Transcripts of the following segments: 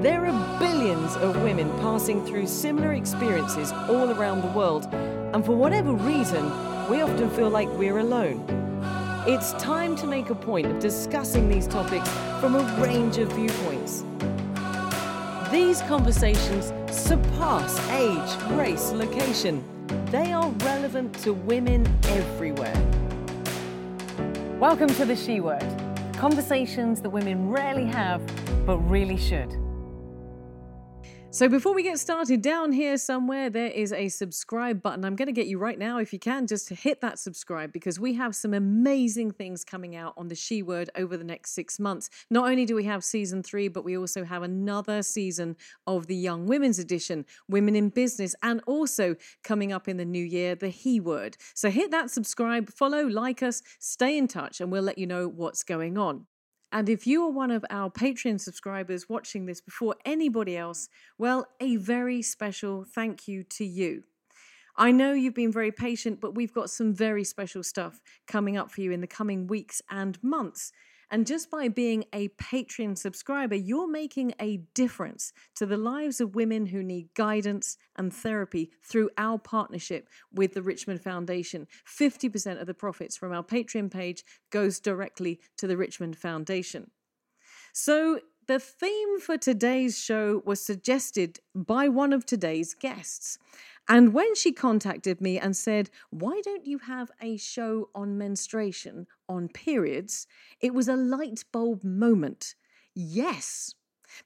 There are billions of women passing through similar experiences all around the world, and for whatever reason, we often feel like we're alone. It's time to make a point of discussing these topics from a range of viewpoints. These conversations surpass age, race, location. They are relevant to women everywhere. Welcome to the She Word conversations that women rarely have, but really should. So before we get started, down here somewhere there is a subscribe button. I'm going to get you right now, if you can, just hit that subscribe because we have some amazing things coming out on the She Word over the next six months. Not only do we have season three, but we also have another season of the Young Women's Edition, Women in Business, and also coming up in the new year, the He Word. So hit that subscribe, follow, like us, stay in touch, and we'll let you know what's going on. And if you are one of our Patreon subscribers watching this before anybody else, well, a very special thank you to you. I know you've been very patient, but we've got some very special stuff coming up for you in the coming weeks and months. And just by being a Patreon subscriber, you're making a difference to the lives of women who need guidance and therapy through our partnership with the Richmond Foundation. 50% of the profits from our Patreon page goes directly to the Richmond Foundation. So, the theme for today's show was suggested by one of today's guests. And when she contacted me and said, Why don't you have a show on menstruation, on periods? It was a light bulb moment. Yes,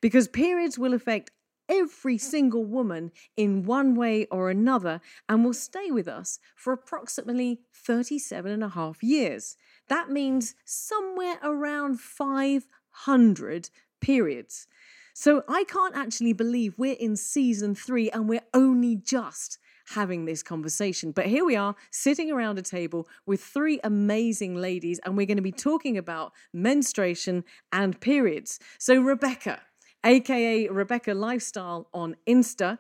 because periods will affect every single woman in one way or another and will stay with us for approximately 37 and a half years. That means somewhere around 500 periods. So I can't actually believe we're in season three and we're only just having this conversation. But here we are sitting around a table with three amazing ladies, and we're going to be talking about menstruation and periods. So, Rebecca, aka Rebecca Lifestyle on Insta,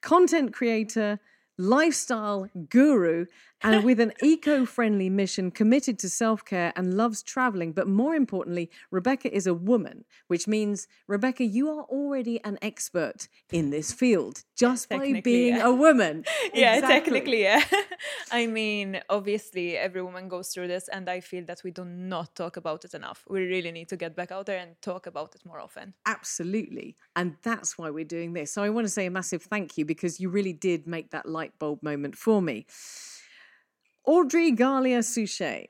content creator, lifestyle guru, and with an eco friendly mission committed to self care and loves traveling. But more importantly, Rebecca is a woman, which means, Rebecca, you are already an expert in this field just by being yeah. a woman. yeah, Exactly. technically, yeah. I mean, obviously, every woman goes through this, and I feel that we do not talk about it enough. We really need to get back out there and talk about it more often. Absolutely. And that's why we're doing this. So I want to say a massive thank you because you really did make that light bulb moment for me. Audrey Galea Souchet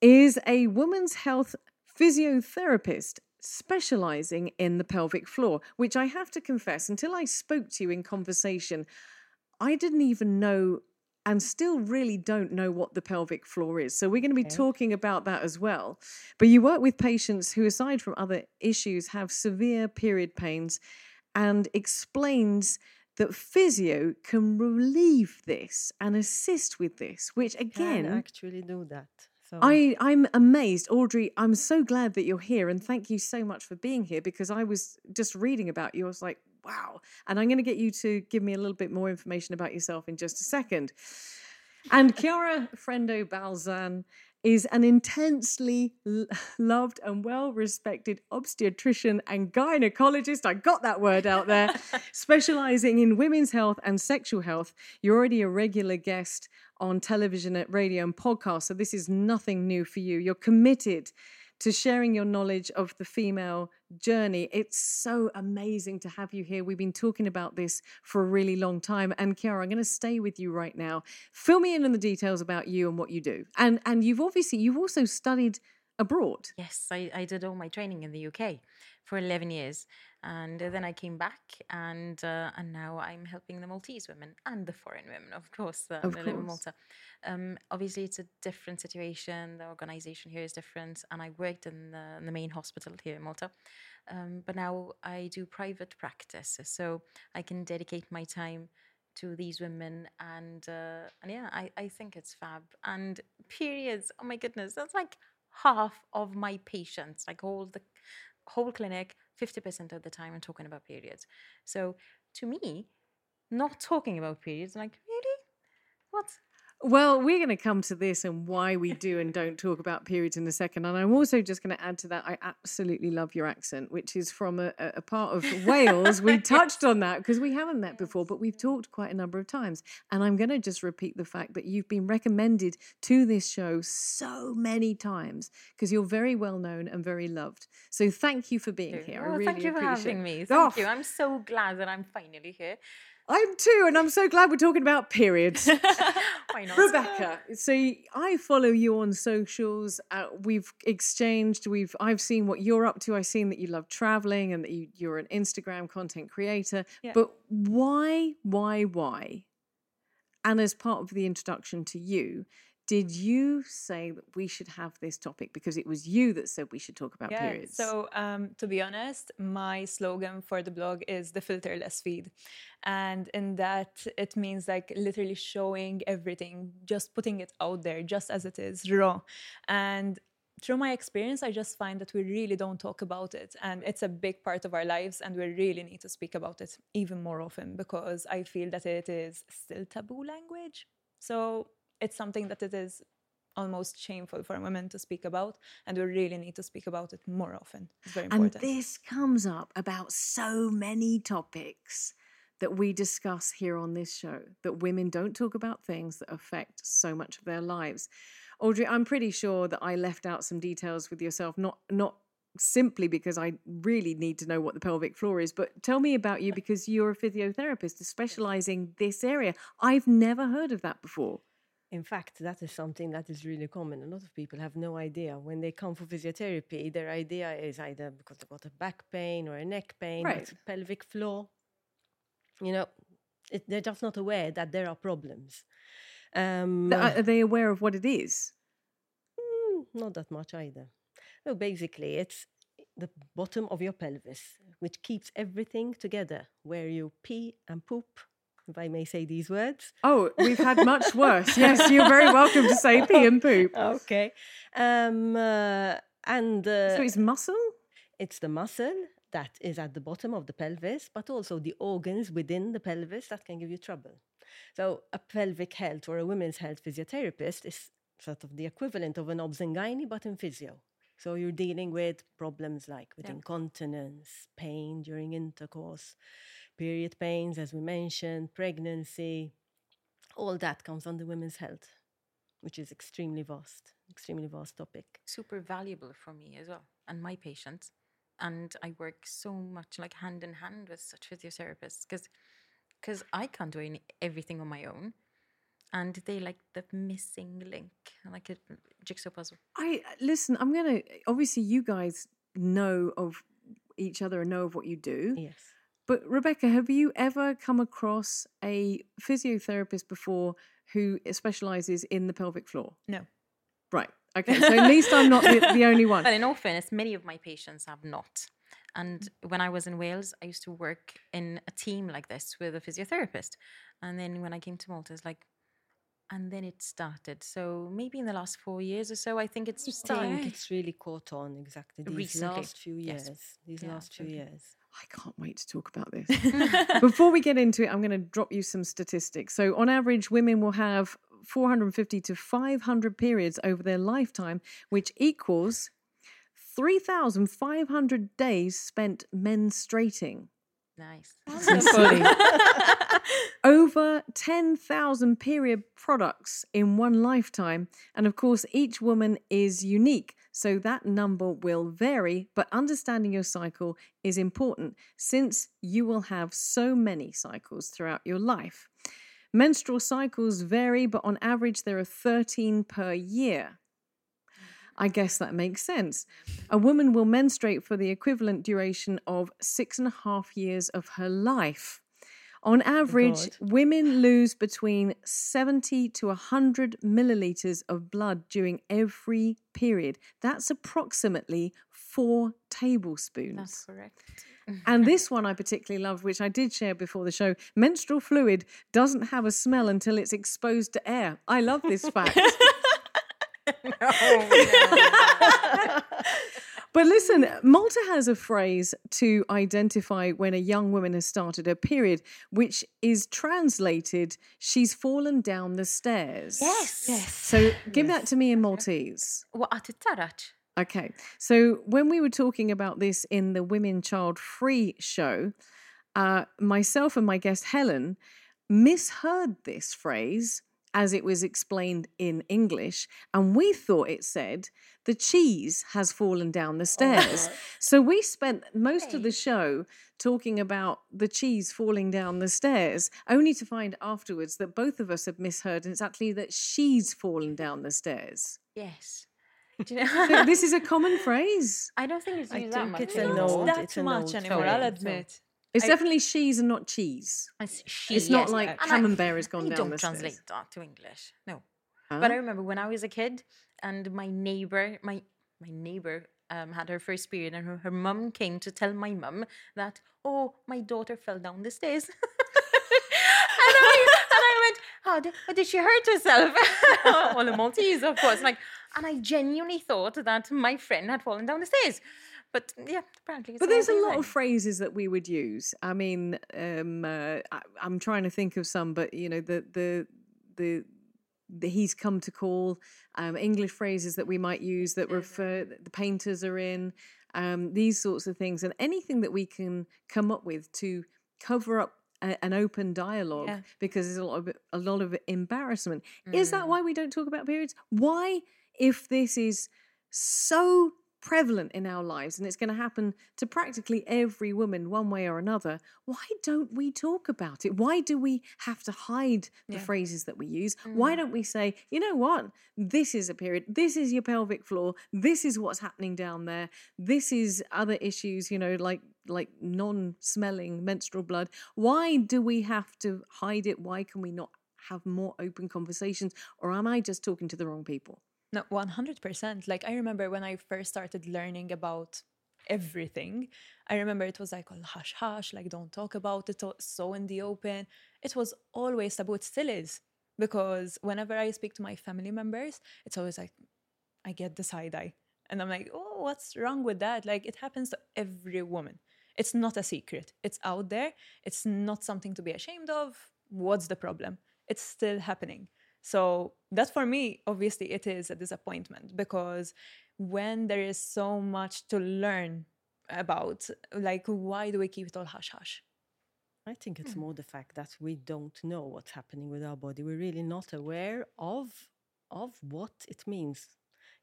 is a women's health physiotherapist specializing in the pelvic floor, which I have to confess, until I spoke to you in conversation, I didn't even know and still really don't know what the pelvic floor is. So we're going to be Okay. talking about that as well. But you work with patients who, aside from other issues, have severe period pains and explains that physio can relieve this and assist with this, which again, can actually do that. So I, I'm amazed. Audrey, I'm so glad that you're here and thank you so much for being here because I was just reading about you. I was like, wow. And I'm going to get you to give me a little bit more information about yourself in just a second. And Chiara Frendo Balzan is an intensely loved and well respected obstetrician and gynecologist. I got that word out there, specializing in women's health and sexual health. You're already a regular guest on television, at radio, and podcast, so this is nothing new for you. You're committed to sharing your knowledge of the female journey. It's so amazing to have you here. We've been talking about this for a really long time. And Chiara, I'm going to stay with you right now. Fill me in on the details about you and what you do. And and you've obviously you've also studied abroad. yes, I, I did all my training in the UK for 11 years. And then I came back and uh, and now I'm helping the Maltese women and the foreign women, of course, that Of live in. Malta. Um, obviously, it's a different situation. The organization here is different. And I worked in the, in the main hospital here in Malta. Um, but now I do private practice. So I can dedicate my time to these women and uh, and yeah I, I think it's fab and periods oh my goodness that's like half of my patients like all the whole clinic 50% of the time i'm talking about periods. So to me not talking about periods like really? What Well, we're going to come to this and why we do and don't talk about periods in a second. And I'm also just going to add to that, I absolutely love your accent, which is from a, a part of Wales. We touched on that because we haven't met before, but we've talked quite a number of times. And I'm going to just repeat the fact that you've been recommended to this show so many times because you're very well known and very loved. So thank you for being here. I Well, oh, really thank you for having it. me. Thank Oh, you. I'm so glad that I'm finally here. I'm too, and I'm so glad we're talking about periods. Why not? Rebecca, so I follow you on socials. Uh, we've exchanged. We've I've seen what you're up to. I've seen that you love traveling and that you, you're an Instagram content creator. Yeah. But why, why, why? And as part of the introduction to you, did you say that we should have this topic because it was you that said we should talk about Yeah. periods? So, um, to be honest, my slogan for the blog is the filterless feed. And in that, it means like literally showing everything, just putting it out there, just as it is, raw. And through my experience, I just find that we really don't talk about it. And it's a big part of our lives. And we really need to speak about it even more often because I feel that it is still taboo language. So, it's something that it is almost shameful for women to speak about and we really need to speak about it more often it's very important And this comes up about so many topics that we discuss here on this show that women don't talk about things that affect so much of their lives. Audrey, I'm pretty sure that I left out some details with yourself, not not simply because I really need to know what the pelvic floor is, but tell me about you because you're a physiotherapist specializing this area. I've never heard of that before. In fact, that is something that is really common. A lot of people have no idea. When they come for physiotherapy, their idea is either because they've got a back pain or a neck pain, or Right. pelvic floor. You know, it, they're just not aware that there are problems. Um, Are they aware of what it is? Mm, not that much either. So basically, it's the bottom of your pelvis, which keeps everything together, where you pee and poop, if I may say these words. Oh, we've had much worse. Yes, you're very welcome to say pee and poop. Okay. Um, uh, and uh, So it's muscle? it's the muscle that is at the bottom of the pelvis, but also the organs within the pelvis that can give you trouble. So, a pelvic health or a women's health physiotherapist is sort of the equivalent of an obs and gynae, but in physio. So, you're dealing with problems like with Yeah. incontinence, pain during intercourse, period pains, as we mentioned, pregnancy. All that comes under women's health, which is extremely vast, extremely vast topic. super valuable for me as well and my patients and i work so much like hand in hand with such physiotherapists because because i can't do any, everything on my own and they like the missing link like a jigsaw puzzle I listen, I'm gonna obviously you guys know of each other and know of what you do. Yes. But Rebecca, have you ever come across a physiotherapist before who specializes in the pelvic floor? no Right. Okay. So at least I'm not the, the only one. but in all fairness many of my patients have not and when i was in wales i used to work in a team like this with a physiotherapist and then when i came to malta it's like and then it started so maybe in the last four years or so i think it's I think it's really caught on exactly these Recently, last few yes. years. These Yeah, last few absolutely. years. I can't wait to talk about this. Before we get into it, I'm going to drop you some statistics. So, on average, women will have 450 to 500 periods over their lifetime, which equals 3,500 days spent menstruating. nice. Over 10,000 period products in one lifetime. And of course, each woman is unique. So that number will vary, but understanding your cycle is important since you will have so many cycles throughout your life. Menstrual cycles vary, but on average, there are 13 per year. I mm-hmm. guess that makes sense. A woman will menstruate for the equivalent duration of six and a half years of her life. On oh, average, God. women lose between 70 to 100 milliliters of blood during every period. That's approximately four tablespoons. That's correct. And this one I particularly loved, which I did share before the show. Menstrual fluid doesn't have a smell until it's exposed to air. I love this fact. But listen, Malta has a phrase to identify when a young woman has started her period, which is translated, she's fallen down the stairs. Yes. yes. So give yes. that to me in Maltese. Okay. So when we were talking about this in the Women Child Free show, uh, myself and my guest Helen misheard this phrase as it was explained in English, and we thought it said, The cheese has fallen down the oh, stairs. so we spent most of the show talking about the cheese falling down the stairs, only to find afterwards that both of us had misheard, and it's actually that she's fallen down the stairs. Yes. Do you So know? this is a common phrase. I don't think it's I used that much. it's a anymore. that much anymore, I'll Sorry. admit. It's I- definitely she's and not cheese. It's she. It's not yes. like And I- camembert has gone I down don't translate that to English. No. Huh? But I remember when I was a kid and my neighbor, my my neighbor um, had her first period and her, her mum came to tell my mum that, oh, my daughter fell down the stairs. and, I, and I went, oh, did, did she hurt herself? well, the Maltese, of course. Like, and I genuinely thought that my friend had fallen down the stairs. But yeah, apparently it's But there's a lot thing. of phrases that we would use. I mean, um, uh, I, I'm trying to think of some, but you know, the the the, the he's come to call um, English phrases that we might use that refer the painters are in um, these sorts of things, and anything that we can come up with to cover up a, an open dialogue Yeah. because there's a lot of a lot of embarrassment. Is Mm. that why we don't talk about periods? Why, if this is so prevalent in our lives and it's going to happen to practically every woman one way or another, why don't we talk about it? Why do we have to hide the Yeah. phrases that we use? Why mm. don't we say, you know what? This is a period. This is your pelvic floor. This is what's happening down there. This is other issues, you know, like like non-smelling menstrual blood. Why do we have to hide it? Why can we not have more open conversations? Or am I just talking to the wrong people? No, 100%. Like, I remember when I first started learning about everything, I remember it was like, oh, hush, hush, like, don't talk about it, so in the open. It was always taboo. It still is. Because whenever I speak to my family members, it's always like, I get the side eye. And I'm like, oh, what's wrong with that? Like, it happens to every woman. It's not a secret. It's out there. It's not something to be ashamed of. What's the problem? It's still happening. So that for me, obviously, it is a disappointment because when there is so much to learn about, like, why do we keep it all hush hush? I think it's Hmm. more the fact that we don't know what's happening with our body. We're really not aware of of what it means.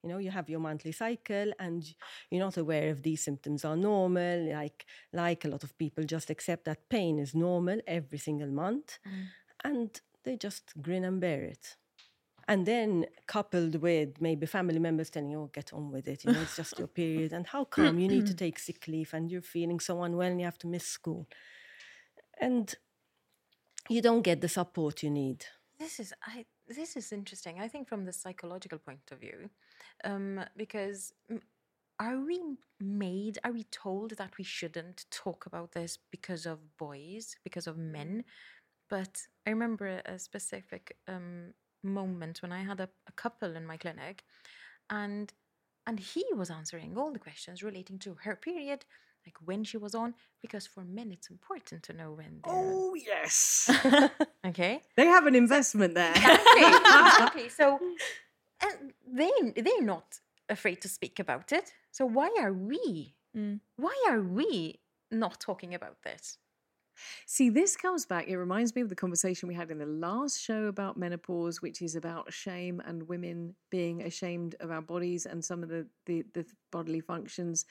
You know, you have your monthly cycle and you're not aware if these symptoms are normal. Like like a lot of people just accept that pain is normal every single month and they just grin and bear it. And then coupled with maybe family members telling you, oh, get on with it, you know, it's just your period. And how come you need to take sick leave and you're feeling so unwell and you have to miss school? And you don't get the support you need. This is I. This is interesting. I think from the psychological point of view, um, because mm, are we made? Are we told that we shouldn't talk about this because of boys, because of men? But I remember a- a specific um, moment when I had a, a couple in my clinic, and and he was answering all the questions relating to her period, like when she was on, because for men it's important to know when. they're on. Oh yes, Okay. they have an investment there. exactly, exactly. So, and they they're not afraid to speak about it. So why are we? Mm. Why are we not talking about this? See, this comes back. It reminds me of the conversation we had in the last show about menopause, which is about shame and women being ashamed of our bodies and some of the, the, the bodily functions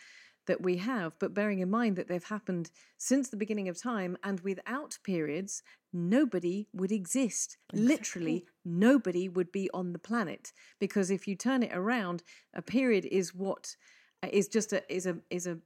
that we have. But bearing in mind that they've happened since the beginning of time, and without periods, nobody would exist. Literally, nobody would be on the planet. Because if you turn it around, a period is what uh, just a is a is a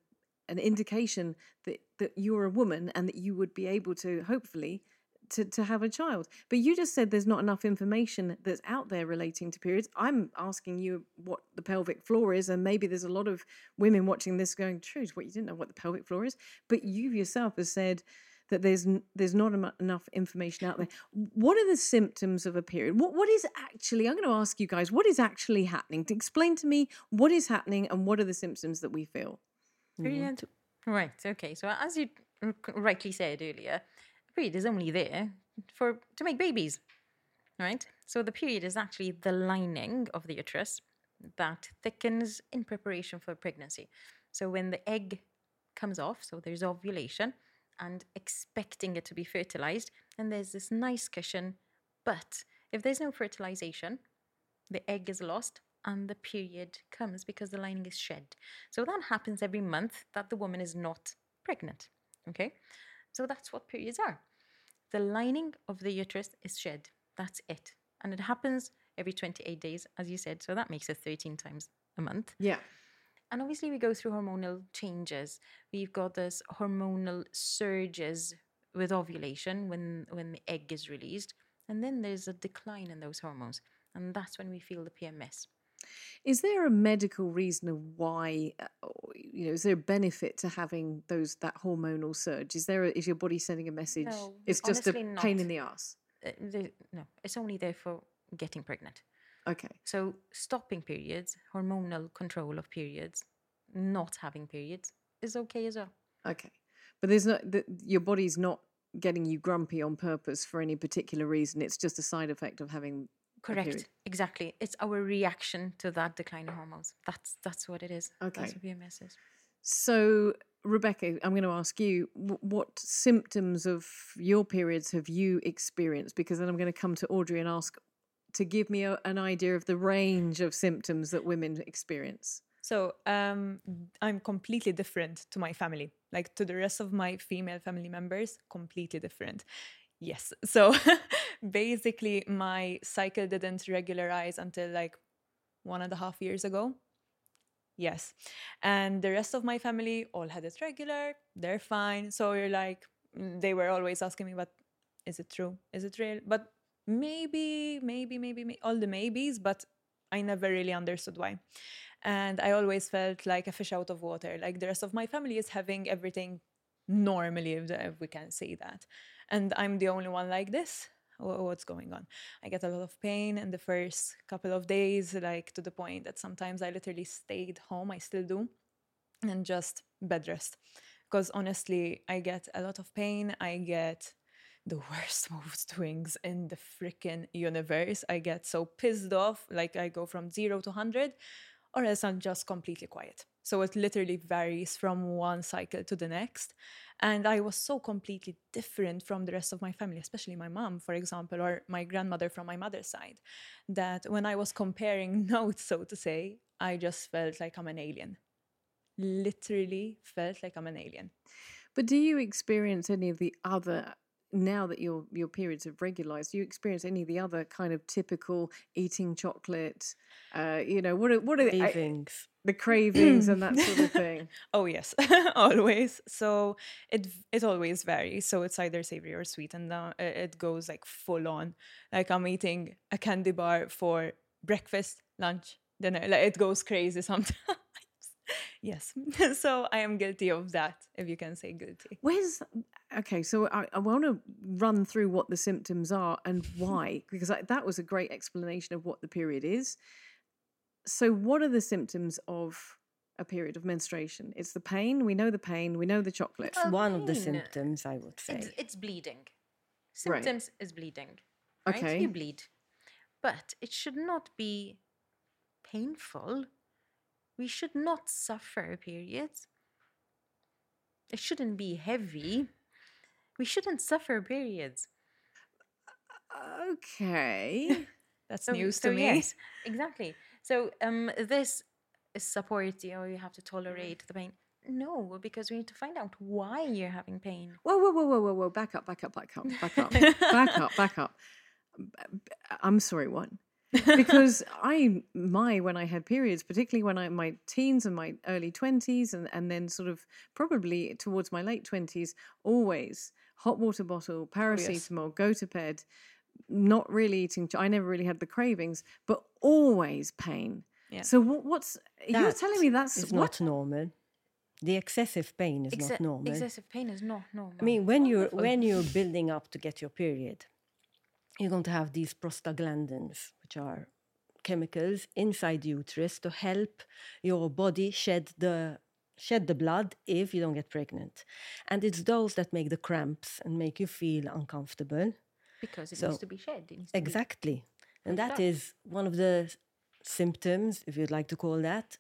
an indication that that you're a woman and that you would be able to hopefully to, to have a child. But you just said there's not enough information that's out there relating to periods. I'm asking you what the pelvic floor is, and maybe there's a lot of women watching this going, "Truth, what you didn't know what the pelvic floor is." But you yourself have said that there's there's not enough information out there. What are the symptoms of a period? What what is actually? I'm going to ask you guys what is actually happening. To explain to me what is happening and what are the symptoms that we feel. Brilliant. Mm-hmm. Right. Okay. So as you rightly said earlier, the period is only there for to make babies, right? So the period is actually the lining of the uterus that thickens in preparation for pregnancy. So when the egg comes off, so there's ovulation and expecting it to be fertilized, and there's this nice cushion. But if there's no fertilization, the egg is lost and the period comes because the lining is shed. So that happens every month that the woman is not pregnant. Okay? So that's what periods are. The lining of the uterus is shed. That's it. And it happens every 28 days, as you said. So that makes it 13 times a month. Yeah. And obviously, we go through hormonal changes. We've got this hormonal surges with ovulation when, when the egg is released. And then there's a decline in those hormones. And that's when we feel the PMS. Is there a medical reason of why, uh, you know, is there a benefit to having those that hormonal surge? Is there a, is your body sending a message? No, it's just a pain in the ass. Uh, the, no, it's only there for getting pregnant. Okay. So stopping periods, hormonal control of periods, not having periods is okay as well. Okay, but there's not the, your body's not getting you grumpy on purpose for any particular reason. It's just a side effect of having Correct. Exactly. It's our reaction to that decline in hormones. That's that's what it is. Okay. That's what PMS is. So, Rebecca, I'm going to ask you what symptoms of your periods have you experienced? Because then I'm going to come to Audrey and ask to give me a, an idea of the range of symptoms that women experience. So um, I'm completely different to my family, like to the rest of my female family members, completely different. Yes. So basically, my cycle didn't regularize until like one and a half years ago. Yes. And the rest of my family all had it regular. They're fine. So you're like, they were always asking me, but is it true? Is it real? But maybe, maybe, maybe, maybe all the maybes, but I never really understood why. And I always felt like a fish out of water. Like the rest of my family is having everything normally, if we can say that and I'm the only one like this. What's going on? I get a lot of pain in the first couple of days, like to the point that sometimes I literally stayed home. I still do, and just bed rest. Because honestly, I get a lot of pain. I get the worst mood swings in the freaking universe. I get so pissed off, like I go from zero to 100, or else I'm just completely quiet. So it literally varies from one cycle to the next. And I was so completely different from the rest of my family, especially my mom, for example, or my grandmother from my mother's side, that when I was comparing notes, so to say, I just felt like I'm an alien. Literally felt like I'm an alien. But do you experience any of the other now that your your periods have regularized, do you experience any of the other kind of typical eating chocolate? Uh, you know, what are what are cravings? the cravings and that sort of thing. oh yes, always. So it it always varies. So it's either savory or sweet, and uh, it goes like full on. Like I'm eating a candy bar for breakfast, lunch, dinner. Like it goes crazy sometimes yes. so I am guilty of that, if you can say guilty. Where's okay? So I, I want to run through what the symptoms are and why, because I, that was a great explanation of what the period is. So, what are the symptoms of a period of menstruation? It's the pain. We know the pain. We know the chocolate. It's one of the symptoms, I would say. It's, it's bleeding. Symptoms right. is bleeding. Right? Okay. You bleed, but it should not be painful we should not suffer periods. It shouldn't be heavy. We shouldn't suffer periods. Okay. That's so, news to so me. Yes, exactly. So um, this is support you, you have to tolerate the pain. No, because we need to find out why you're having pain. Whoa, whoa, whoa, whoa, whoa, whoa! Back up, back up, back up, back up, back up, back up. I'm sorry, one because I my when I had periods, particularly when I my teens and my early twenties, and and then sort of probably towards my late twenties, always hot water bottle, Oh, paracetamol, go to bed, not really eating. I never really had the cravings, but always pain. Yeah. So what, what's you're telling me that's is what? not normal. The excessive pain is not normal. Excessive pain is not normal. I mean, when you're when you're building up to get your period, you're going to have these prostaglandins, which are chemicals inside the uterus to help your body shed the shed the blood if you don't get pregnant. And it's those that make the cramps and make you feel uncomfortable. because it so- needs to be shed. To be- Exactly. And that up. is one of the symptoms, if you'd like to call that.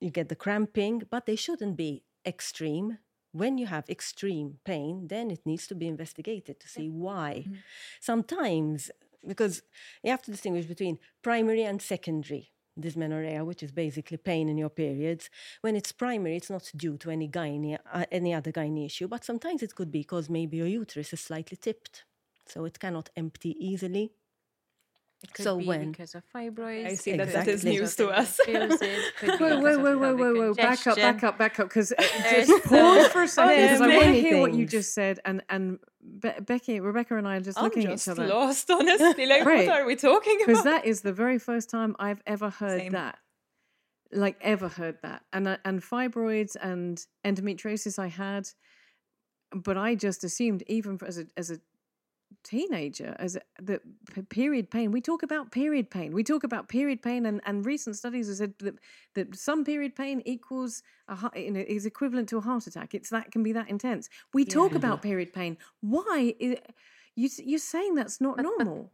You get the cramping, but they shouldn't be extreme. When you have extreme pain, then it needs to be investigated to see why. Mm-hmm. Sometimes, because you have to distinguish between primary and secondary dysmenorrhea, which is basically pain in your periods. When it's primary, it's not due to any gynae, uh, any other gynae issue, but sometimes it could be because maybe your uterus is slightly tipped, so it cannot empty easily. It could so be when- because of fibroids. I see could that that be Exactly. news to us. endometriosis, could be Whoa, because whoa, whoa, whoa, whoa, whoa! Back up, back up, back up! Because just pause for a second because I want to hear what you just said. And and Be- Becky, Rebecca, and I are just I'm looking just at each other lost, honestly. Like, Right. what are we talking about? because that is the very first time I've ever heard Same. that, like ever heard that. And uh, and fibroids and endometriosis I had, but I just assumed even for, as a as a teenager as the period pain we talk about period pain we talk about period pain and, and recent studies have said that, that some period pain equals a heart, you know, is equivalent to a heart attack it's that can be that intense we talk about period pain why is, you, you're saying that's not But- but- normal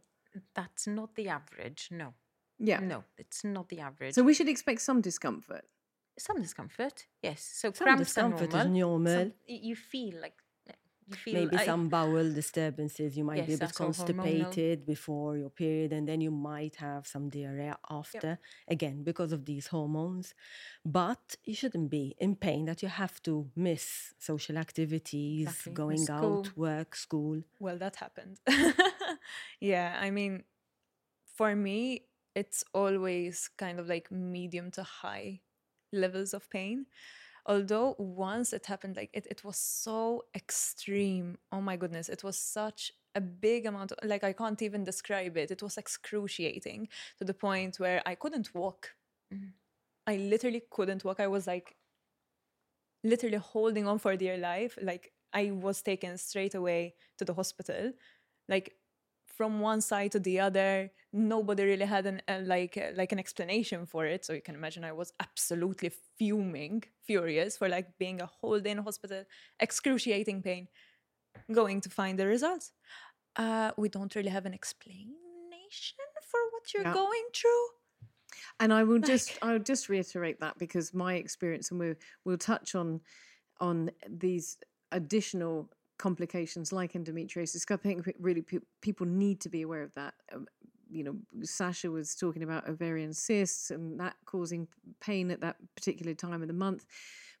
That's not the average. No. yeah No, it's not the average. so we should expect some discomfort some discomfort, yes. So Some cramps discomfort is are normal. normal. Some- you feel like you feel Maybe I- some bowel disturbances. You might be a bit hormonal. constipated before your period, and then you might have some diarrhea after. Again, because of these hormones. But you shouldn't be in pain that you have to miss social activities, Exactly, miss going school. out, work, school. Well, that happened. yeah, I mean, for me, it's always kind of like medium to high levels of pain. Although once it happened, like it, it was so extreme. Oh my goodness, it was such a big amount of like I can't even describe it. It was excruciating to the point where I couldn't walk. Mm-hmm. I literally couldn't walk. I was like literally holding on for dear life. Like I was taken straight away to the hospital, like from one side to the other. Nobody really had an uh, like uh, like an explanation for it. So you can imagine I was absolutely fuming, furious for like being a whole day in hospital, excruciating pain. Going to find the results. Uh, we don't really have an explanation for what you're Yeah. going through. And I will just I'll just reiterate that because my experience, and we'll we'll touch on on these additional complications like endometriosis. I think really pe- people need to be aware of that. Um, you know, Sasha was talking about ovarian cysts and that causing pain at that particular time of the month.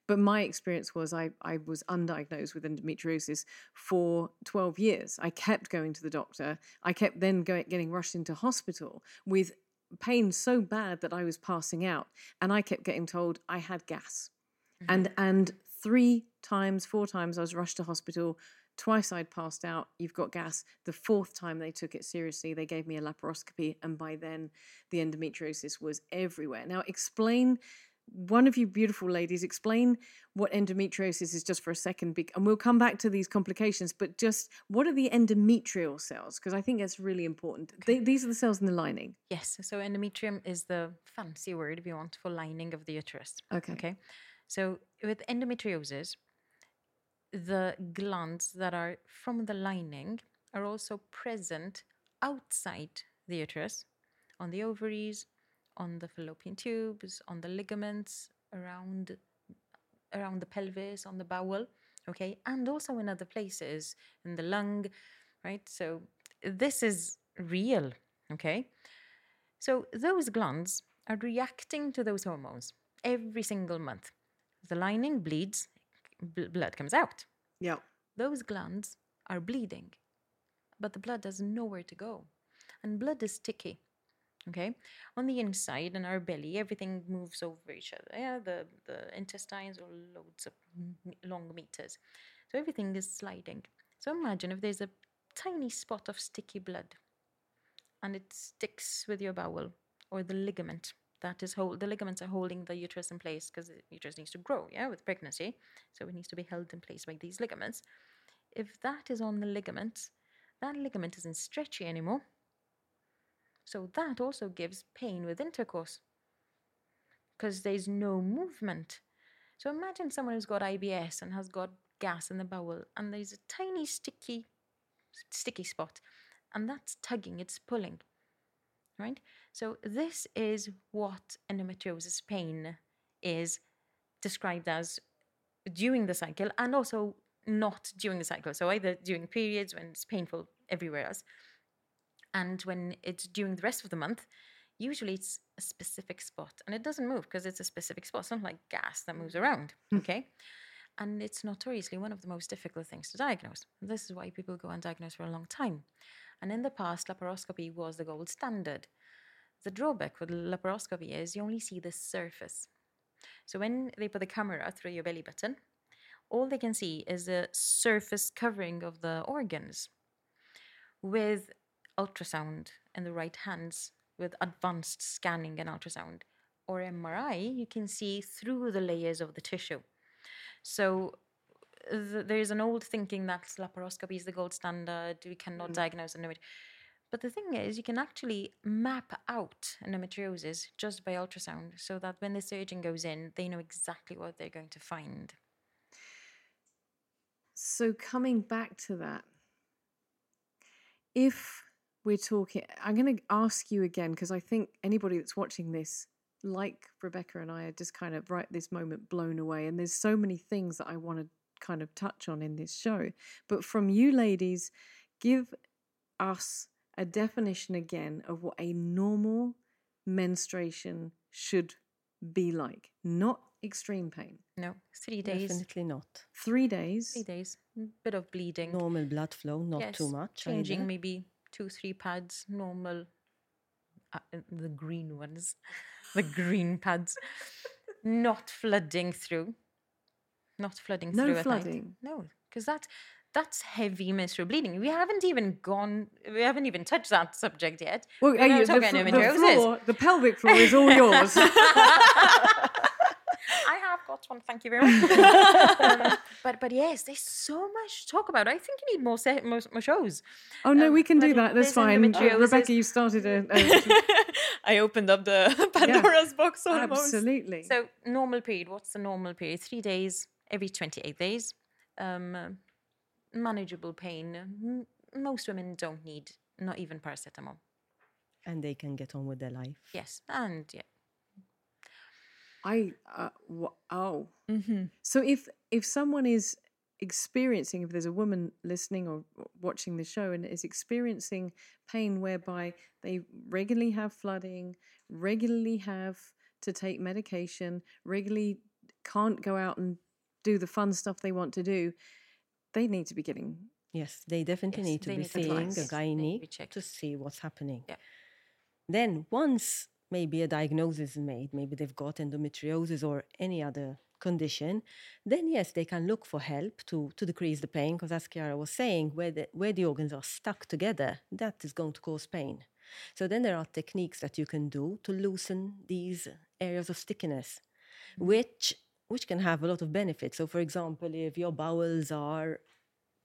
But my experience was I, I was undiagnosed with endometriosis for 12 years. I kept going to the doctor. I kept then going, getting rushed into hospital with pain so bad that I was passing out. And I kept getting told I had gas. And and three times, four times I was rushed to hospital. Twice I'd passed out, you've got gas. The fourth time they took it seriously, they gave me a laparoscopy, and by then the endometriosis was everywhere. Now, explain, one of you beautiful ladies, explain what endometriosis is just for a second, and we'll come back to these complications, but just what are the endometrial cells? Because I think that's really important. They, these are the cells in the lining. Yes, so endometrium is the fancy word, if you want, for lining of the uterus. Okay. Okay. So with endometriosis, the glands that are from the lining are also present outside the uterus, on the ovaries, on the fallopian tubes, on the ligaments, around around the pelvis, on the bowel, okay, and also in other places, in the lung, right? So this is real, okay? So those glands are reacting to those hormones every single month. The lining bleeds, bl- blood comes out. Yeah. Those glands are bleeding, but the blood has nowhere to go. And blood is sticky. Okay, on the inside in our belly, everything moves over each other. Yeah, the, the intestines are loads of long meters. So everything is sliding. So imagine if there's a tiny spot of sticky blood and it sticks with your bowel or the ligament that is hold the ligaments are holding the uterus in place because the uterus needs to grow yeah with pregnancy. So it needs to be held in place by these ligaments. If that is on the ligament that ligament isn't stretchy anymore. So that also gives pain with intercourse because there's no movement. So imagine someone who's got IBS and has got gas in the bowel and there's a tiny sticky sticky spot and that's tugging it's pulling right? So this is what endometriosis pain is described as during the cycle and also not during the cycle. So either during periods when it's painful everywhere else and when it's during the rest of the month usually it's a specific spot and it doesn't move because it's a specific spot. It's not like gas that moves around hmm. okay? And it's notoriously one of the most difficult things to diagnose. This is why people go undiagnosed for a long time. And in the past, laparoscopy was the gold standard. The drawback with laparoscopy is you only see the surface. So when they put the camera through your belly button, all they can see is the surface covering of the organs. With ultrasound in the right hands, with advanced scanning and ultrasound, or MRI, you can see through the layers of the tissue. So th- there's an old thinking that laparoscopy is the gold standard. We cannot Mm. diagnose endometriosis. But the thing is, you can actually map out endometriosis just by ultrasound so that when the surgeon goes in, they know exactly what they're going to find. So coming back to that, if we're talking, I'm going to ask you again because I think anybody that's watching this, like Rebecca and I, are just kind of right this moment blown away. And there's so many things that I want to kind of touch on in this show. But from you ladies, give us a definition again of what a normal menstruation should be like, not extreme pain. No, three days. Definitely not. Three days. Three days. mm, Bit of bleeding. Normal blood flow, not too Yes, much. Changing either. maybe two, three pads, normal. Uh, uh, the green ones, the green pads, not flooding through. Not flooding No through. flooding? No, because that that's heavy menstrual bleeding. We haven't even gone. We haven't even touched that subject yet. Well, We're uh, you- the, fl- the floor, the pelvic floor is all yours. I have got one. Thank you very much. Um, but but yes, there's so much to talk about. I think you need more se- more, more shows. Oh no, Um, we can do that. That's fine. Uh. Rebecca, you started a, a I opened up the Pandora's box almost. absolutely. So normal period. What's the normal period? Three days every 28 days. Um, manageable pain. Most women don't need not even paracetamol. and they can get on with their life. Yes, and yeah, I uh, wha- oh. Mm-hmm. So if if someone is experiencing, if there's a woman listening or watching the show and is experiencing pain whereby they regularly have flooding, regularly have to take medication, regularly can't go out and do the fun stuff they want to do, they need to be getting Yes, they definitely Yes, need to be need seeing advice. a gynae to see what's happening. Yeah. Then, once maybe a diagnosis is made, maybe they've got endometriosis or any other condition, then yes, they can look for help to, to decrease the pain. Because as Chiara was saying, where the, where the organs are stuck together, that is going to cause pain. So then there are techniques that you can do to loosen these areas of stickiness, mm-hmm. which which can have a lot of benefits. So, for example, if your bowels are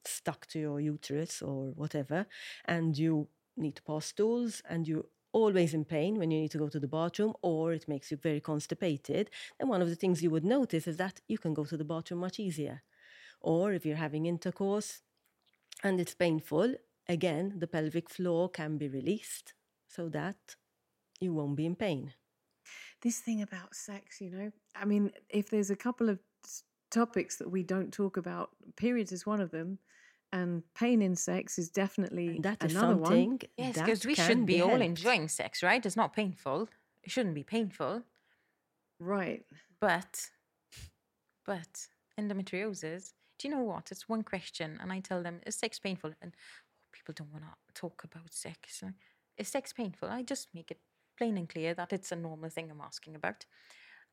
stuck to your uterus or whatever, and you need to pass stools and you're always in pain when you need to go to the bathroom, or it makes you very constipated, then one of the things you would notice is that you can go to the bathroom much easier. Or if you're having intercourse and it's painful, again, the pelvic floor can be released so that you won't be in pain. This thing about sex, you know. I mean, if there's a couple of topics that we don't talk about, periods is one of them, and pain in sex is definitely And that is another one. something yes, because we can should be, all helped. enjoying sex, right? It's not painful. It shouldn't be painful, Right. but but endometriosis. Do you know what? It's one question, and I tell them, "Is sex painful?" And oh, people don't want to talk about sex. Is sex painful? I just make it plain and clear that it's a normal thing I'm asking about.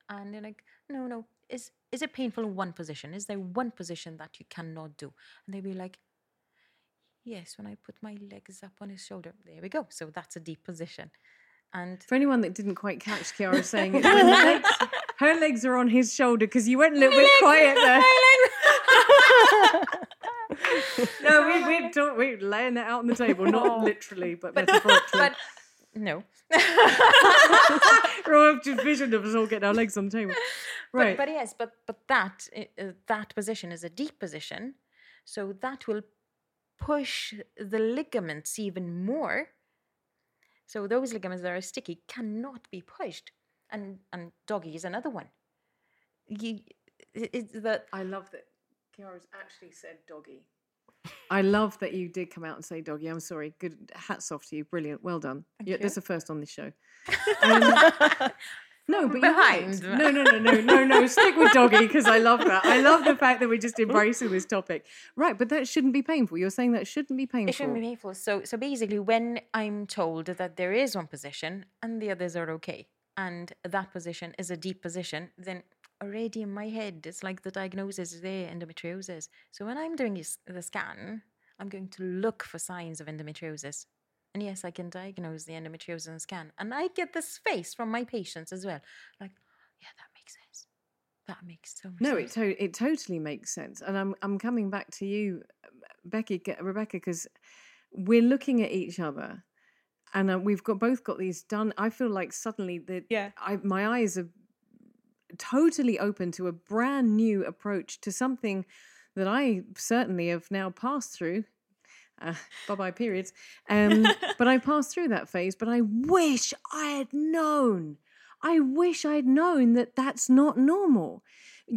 And they're like, no, no. Is is it painful in one position? Is there one position that you cannot do? And they'd be like, Yes, when I put my legs up on his shoulder. There we go. So that's a deep position. And For anyone that didn't quite catch Chiara saying it, her legs, her legs are on his shoulder because you went a little bit quiet there. no, we, we're, talk, we're laying that out on the table, not literally, but metaphorically. but no. We're all just vision of us all getting our legs on the table. Right. But, but yes, but but that uh, that position is a deep position, so that will push the ligaments even more. So those ligaments that are sticky cannot be pushed, and and doggy is another one. You, it- it's the I love that Chiara's actually said doggy. I love that you did come out and say doggy. I'm sorry. Good. Hats off to you. Brilliant. Well done. Yeah, that's the first on this show. Um, no, but you're right. No, no, no, no, no, no. Stick with doggy because I love that. I love the fact that we're just embracing this topic. Right, but that shouldn't be painful. You're saying that shouldn't be painful. It shouldn't be painful. So, so basically, when I'm told that there is one position and the others are okay, and that position is a deep position, then already in my head, it's like the diagnosis is there, endometriosis. So when I'm doing the scan, I'm going to look for signs of endometriosis. And yes, I can diagnose the endometriosis the scan. And I get this face from my patients as well. Like, yeah, that makes sense. That makes so much No, it to- it totally makes sense, and I'm I'm coming back to you, Becky, Rebecca, because we're looking at each other, and uh, we've got both got these done. I feel like suddenly that Yeah. I my eyes are totally open to a brand new approach to something that I certainly have now passed through. Uh, bye bye periods. Um, but I passed through that phase. But I wish I had known. I wish I'd known that that's not normal.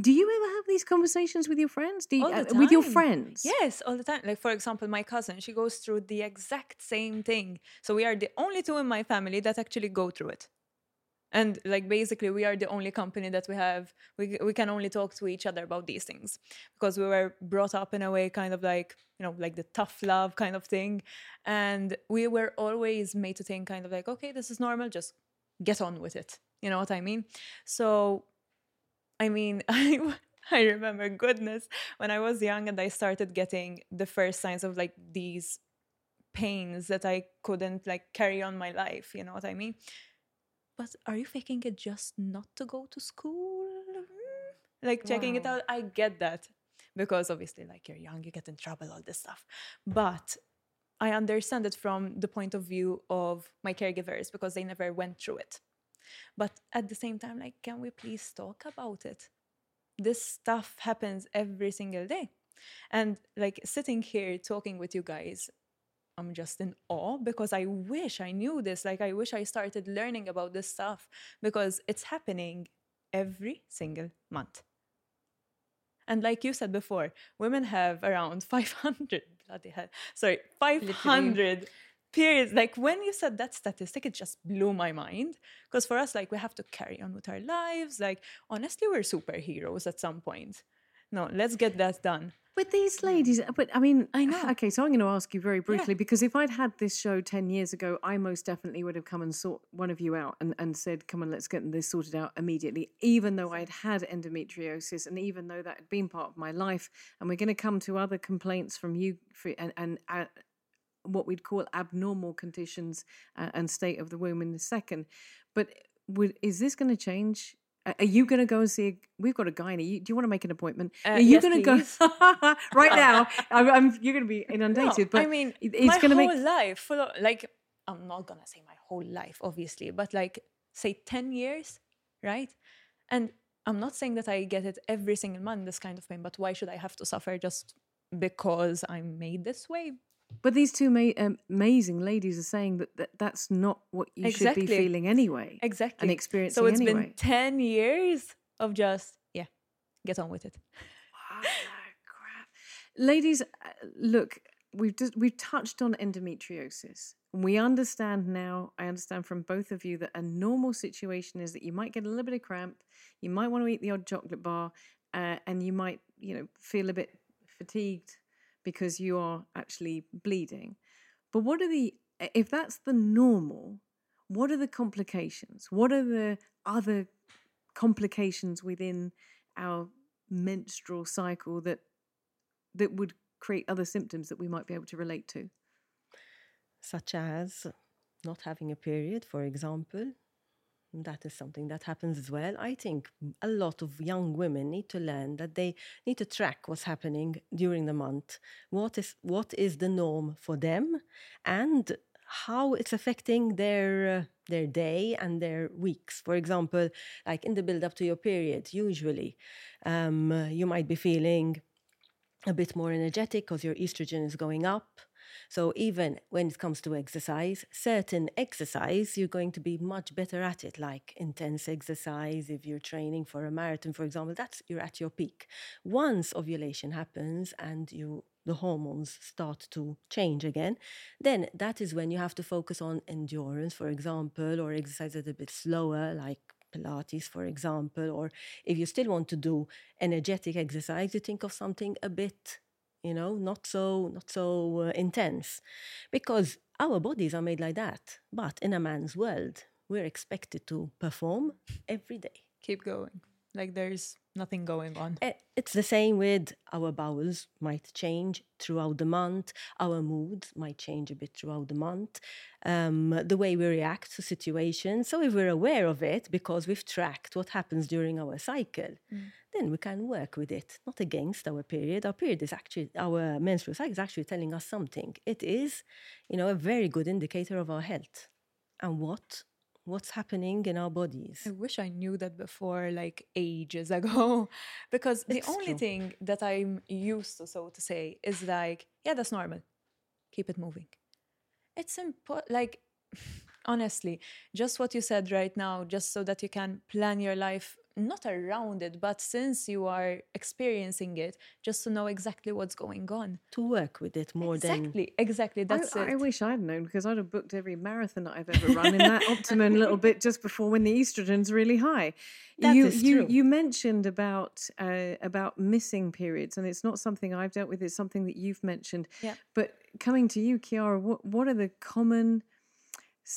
Do you ever have these conversations with your friends? Do you, uh, with your friends? Yes, all the time. Like for example, my cousin, she goes through the exact same thing. So we are the only two in my family that actually go through it. And like basically we are the only company that we have we we can only talk to each other about these things because we were brought up in a way kind of like, you know, like the tough love kind of thing. And we were always made to think kind of like, okay, this is normal, just get on with it. You know what I mean? So I mean, I I remember goodness when I was young and I started getting the first signs of like these pains that I couldn't like carry on my life, you know what I mean? But are you faking it just not to go to school? Mm, Like checking it out, I get that because obviously like you're young, you get in trouble all this stuff. But I understand it from the point of view of my caregivers because they never went through it. But at the same time, like, can we please talk about it? This stuff happens every single day. And like sitting here talking with you guys, I'm just in awe because I wish I knew this. Like, I wish I started learning about this stuff because it's happening every single month. And like you said before, women have around 500, bloody hell, sorry, 500 periods. Like when you said that statistic, it just blew my mind. Because for us, like we have to carry on with our lives. Like honestly, we're superheroes at some point. No, let's get that done. But these ladies, but I mean, I know. Okay, so I'm going to ask you very briefly because if I'd had this show 10 years ago, I most definitely would have come and sought one of you out and, and said, come on, let's get this sorted out immediately, even though I'd had endometriosis and even though that had been part of my life. And we're going to come to other complaints from you for, and, and uh, what we'd call abnormal conditions uh, and state of the womb in a second. But would, is this going to change? Are you going to go and see? A, we've got a guy. You, do you want to make an appointment? Uh, Are you yes, going to go right now? I'm, I'm, you're going to be No, inundated. but I mean, it's going to whole make. life full of like I'm not gonna say my whole life, obviously, but like say ten years, right? And I'm not saying that I get it every single month, this kind of pain, but why should I have to suffer just because I'm made this way? But these two ma- um, amazing ladies are saying that, that that's not what you should be feeling anyway. Exactly. And experiencing So it's anyway. been ten years of just yeah, get on with it. Ah, crap. Ladies, uh, look, we've just, we've touched on endometriosis. We understand now, I understand from both of you that a normal situation is that you might get a little bit of cramp, you might want to eat the odd chocolate bar, uh, and you might, you know, feel a bit fatigued because you are actually bleeding. But what are the if that's the normal, what are the complications? What are the other complications within our menstrual cycle that that would create other symptoms that we might be able to relate to? Such as not having a period, for example. That is something that happens as well. I think a lot of young women need to learn that they need to track what's happening during the month. What is what is the norm for them, and how it's affecting their uh, their day and their weeks. For example, like in the build up to your period, usually um, you might be feeling a bit more energetic because your estrogen is going up. So even when it comes to exercise, certain exercise you're going to be much better at it, like intense exercise. If you're training for a marathon, for example, that's you're at your peak. Once ovulation happens and you the hormones start to change again, then that is when you have to focus on endurance, for example, or exercise that's a bit slower, like Pilates, for example, or if you still want to do energetic exercise, you think of something a bit, you know, not so not so uh, intense, because our bodies are made like that. But in a man's world, we're expected to perform every day. Keep going. Like there's nothing going on. Eh, It's the same with our bowels might change throughout the month. Our moods might change a bit throughout the month. Um, the way we react to situations. So if we're aware of it because we've tracked what happens during our cycle, then we can work with it, not against our period. Our period is actually our menstrual cycle is actually telling us something. It is, you know, a very good indicator of our health and what what's happening in our bodies. I wish I knew that before, like ages ago, because the It's only true. thing that I'm used to, so to say, is like, yeah, that's normal. Keep it moving. It's important, like, honestly, just what you said right now, just so that you can plan your life not around it, but since you are experiencing it, just to know exactly what's going on. To work with it more than exactly, exactly. That's I, it. I wish I'd known because I'd have booked every marathon that I've ever run in that optimum little bit just before when the estrogen's really high. That you is you true. you mentioned about uh, about missing periods, and it's not something I've dealt with. It's something that you've mentioned. Yeah. But coming to you, Chiara, what what are the common,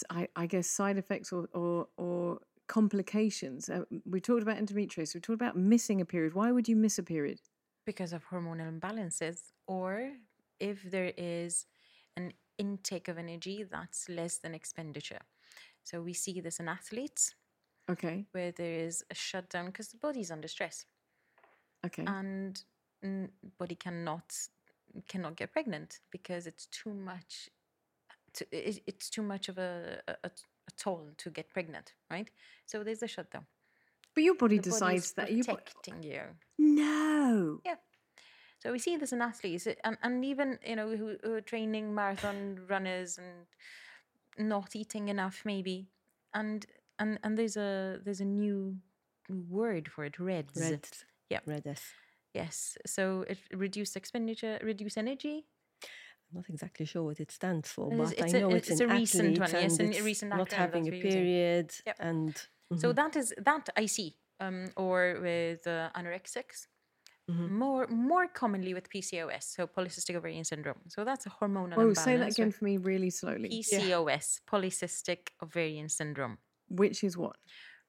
I guess, side effects or or, or complications? Uh, we talked about endometriosis. We talked about missing a period. Why would you miss a period? because of hormonal imbalances or if there is an intake of energy that's less than expenditure. So we see this in athletes Okay. where there is a shutdown because the body's under stress Okay. and body cannot cannot get pregnant because it's too much to, it, it's too much of a a toll to get pregnant right so there's a shutdown but your body the body decides that you're protecting you No. Yeah. So we see this in athletes uh, and, and even, you know, who, who are training marathon runners and not eating enough maybe. And and and there's a there's a new word for it, reds. red. Yeah. RED-S. Yes. So it reduced expenditure, reduce energy. I'm not exactly sure what it stands for, but I it's a- know it's it's, a in recent one, yes, and a recent not having a period Yep. and So that is that I see, um, or with uh, anorexics. More more commonly with PCOS, so polycystic ovarian syndrome. So that's a hormonal Oh, imbalance. say that again for me really slowly. PCOS, polycystic ovarian syndrome, Which is what?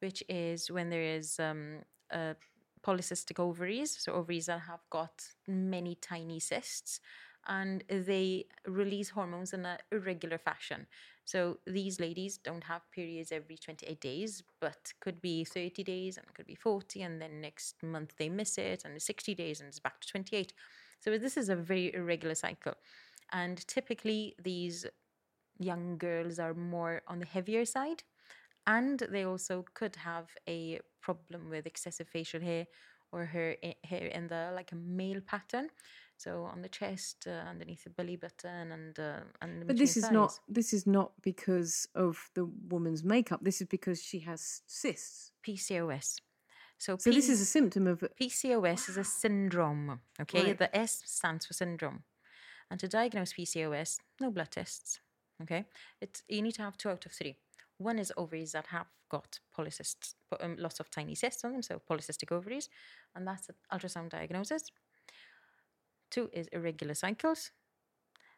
which is when there is um, uh, polycystic ovaries, so ovaries that have got many tiny cysts, and they release hormones in an irregular fashion. So these ladies don't have periods every 28 days, but could be 30 days and could be 40, and then next month they miss it, and 60 days and it's back to 28. So this is a very irregular cycle. And typically, these young girls are more on the heavier side and they also could have a problem with excessive facial hair or hair eh, hair in the like a male pattern so on the chest uh, underneath the belly button and uh, and But this is not this is not because of the woman's makeup. This is because she has cysts. PCOS so, So this is a symptom of PCOS is a syndrome okay Right. the S stands for syndrome and to diagnose PCOS no blood tests okay it's you need to have two out of three one is ovaries that have got polycysts po- um, lots of tiny cysts on them so polycystic ovaries and that's an ultrasound diagnosis two is irregular cycles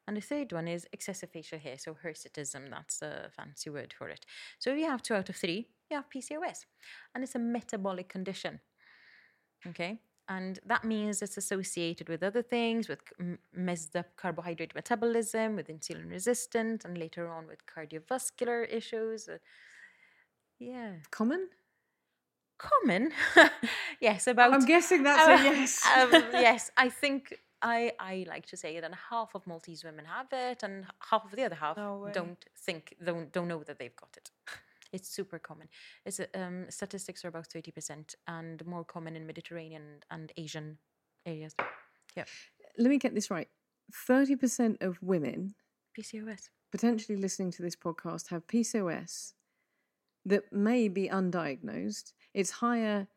and the third one is excessive facial hair so hirsutism that's a fancy word for it so if you have two out of three you have pcos and it's a metabolic condition okay And that means it's associated with other things, with messed up carbohydrate metabolism, with insulin resistance, and later on with cardiovascular issues. uh, yeah, Common? common. yes, about. I'm guessing that's a uh, yes. um, yes, I think I I like to say that half of Maltese women have it, and half of the other half No don't think don't don't know that they've got it. It's super common. It's um, statistics are about thirty percent, and more common in Mediterranean and Asian areas. Yeah, Let me get this right. 30% of women PCOS. potentially listening to this podcast have PCOS that may be undiagnosed. It's higher,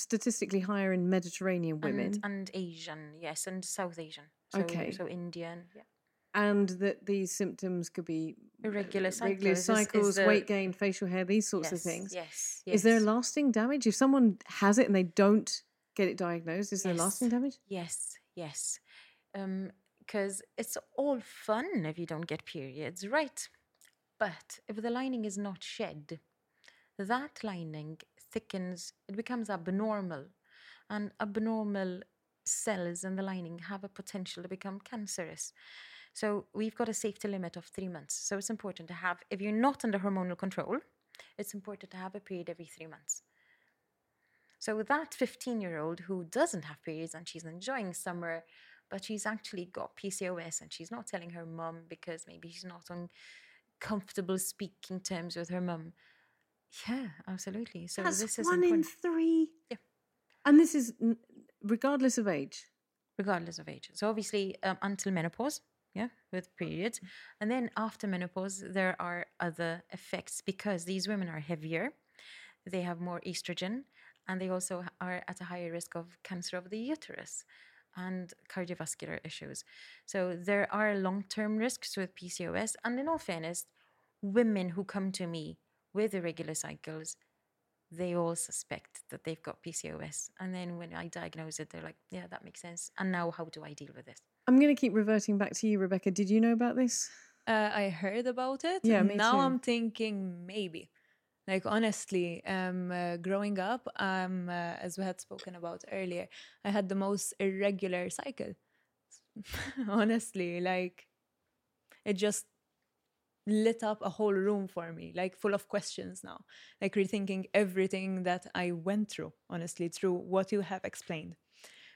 statistically higher in Mediterranean women, and, and, Asian, yes, and South Asian. So, Okay. So Indian, yeah. And that these symptoms could be uh, Irregular regular cycles is- is cycles, the- weight gain, facial hair, these sorts of things. Yes, yes. Is there lasting damage if someone has it and they don't get it diagnosed? Is there lasting damage? Yes, yes. Um, because it's all fun if you don't get periods, right? But if the lining is not shed, that lining thickens, it becomes abnormal. And abnormal cells in the lining have a potential to become cancerous. So we've got a safety limit of three months. So it's important to have, if you're not under hormonal control, it's important to have a period every three months. So that 15 year old who doesn't have periods and she's enjoying summer, but she's actually got PCOS and she's not telling her mum because maybe she's not on comfortable speaking terms with her mum. Yeah, absolutely. So That's this is one in three. Yeah. And this is regardless of age. regardless of age. So obviously um, until menopause, yeah, with periods, and then after menopause there are other effects because these women are heavier, they have more estrogen, and they also are at a higher risk of cancer of the uterus and cardiovascular issues. So there are long-term risks with PCOS, and in all fairness, women who come to me with irregular cycles they all suspect that they've got PCOS. And then when I diagnose it, they're like, yeah, that makes sense. And now how do I deal with this? I'm going to keep reverting back to you, Rebecca. Did you know about this? Uh, I heard about it. Yeah, me now too. I'm thinking maybe. Like honestly, um, uh, growing up, um, uh, as we had spoken about earlier, I had the most irregular cycle. honestly, like it just lit up a whole room for me, like full of questions now, like rethinking everything that I went through. Honestly, through what you have explained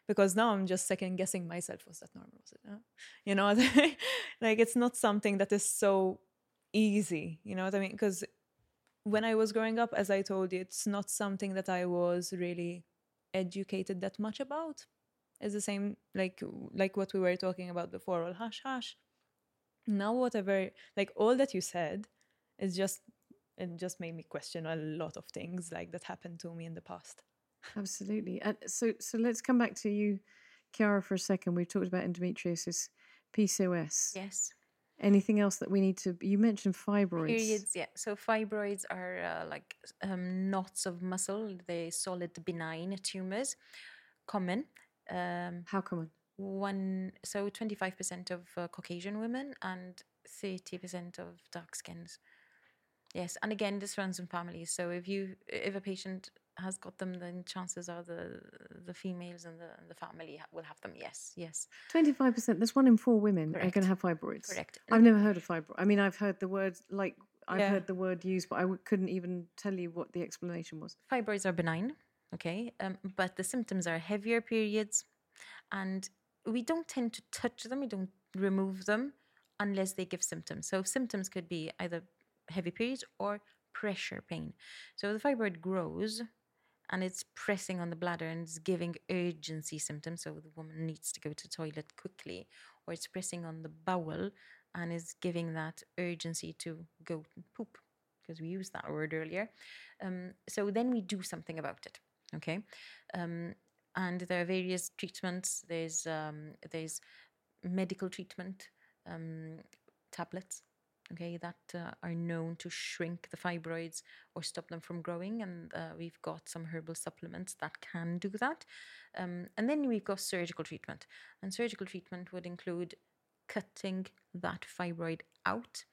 because now I'm just second guessing myself. Was that normal? Was it? Uh, you know, like it's not something that is so easy. You know what I mean? Because when I was growing up, as I told you, it's not something that I was really educated that much about. It's the same like like what we were talking about before. Well, hush, hush. Now, whatever, like all that you said, is just it just made me question a lot of things like that happened to me in the past. Absolutely. And so, so let's come back to you, Chiara, for a second. We've talked about endometriosis, PCOS. Yes. Anything else that we need to? You mentioned fibroids. Periods, yeah. So fibroids are uh, like um, knots of muscle. they're solid benign tumors, common. Um, How common? One so 25% of uh, caucasian women and 30% of dark skins yes and again this runs in families so if you if a patient has got them then chances are the the females in the the family will have them yes yes Twenty-five percent. there's one in four women are going to have fibroids. correct I've never heard of fibroid. I mean, I've heard the word like I've Yeah. heard the word used, but I w- couldn't even tell you what the explanation was. fibroids are benign okay um, but the symptoms are heavier periods and we don't tend to touch them we don't remove them unless they give symptoms. So symptoms could be either heavy periods or pressure pain. So the fibroid grows and it's pressing on the bladder and it's giving urgency symptoms. So the woman needs to go to toilet quickly or it's pressing on the bowel and is giving that urgency to go poop because we used that word earlier. Um, so then we do something about it okay? Um, and there are various treatments. There's um, there's medical treatment um, tablets okay that uh, are known to shrink the fibroids or stop them from growing and uh, we've got some herbal supplements that can do that. Um, and then we've got surgical treatment and surgical treatment would include cutting that fibroid out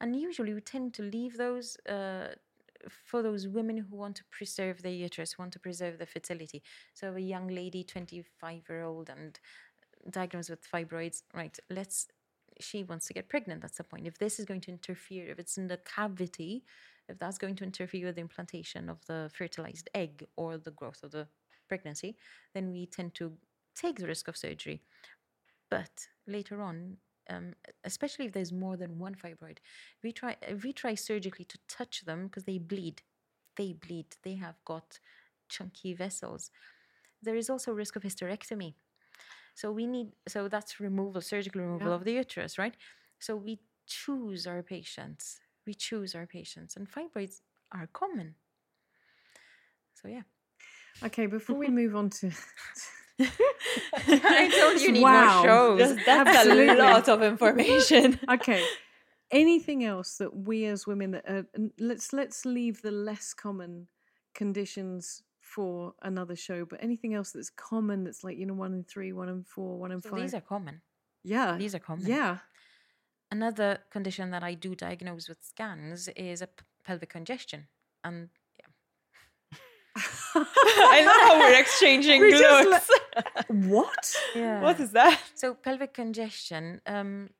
and usually we tend to leave those uh, for those women who want to preserve their uterus, want to preserve their fertility. So a young lady, 25 year old, and diagnosed with fibroids, right? Let's. She wants to get pregnant. That's the point. If this is going to interfere, if it's in the cavity, if that's going to interfere with the implantation of the fertilized egg or the growth of the pregnancy, then we tend to take the risk of surgery. But later on, um, especially if there's more than one fibroid, if we try if we try surgically to touch them because they bleed, they bleed. They have got chunky vessels. There is also risk of hysterectomy. So we need so that's removal, surgical removal Yeah. of the uterus, right? So we choose our patients. We choose our patients, and fibroids are common. So yeah. Okay, before we move on to. I told you need Wow. more shows. Just- that's Absolutely. a lot of information. okay. Anything else that we as women that n- let's let's leave the less common conditions for another show, but anything else that's common that's like you know one in three, one in four, one in So five. these are common. yeah, These are common. yeah. Another condition that I do diagnose with scans is a p- pelvic congestion. And I love how we're exchanging We just looks. what? yeah. What is that? so pelvic congestion? Um,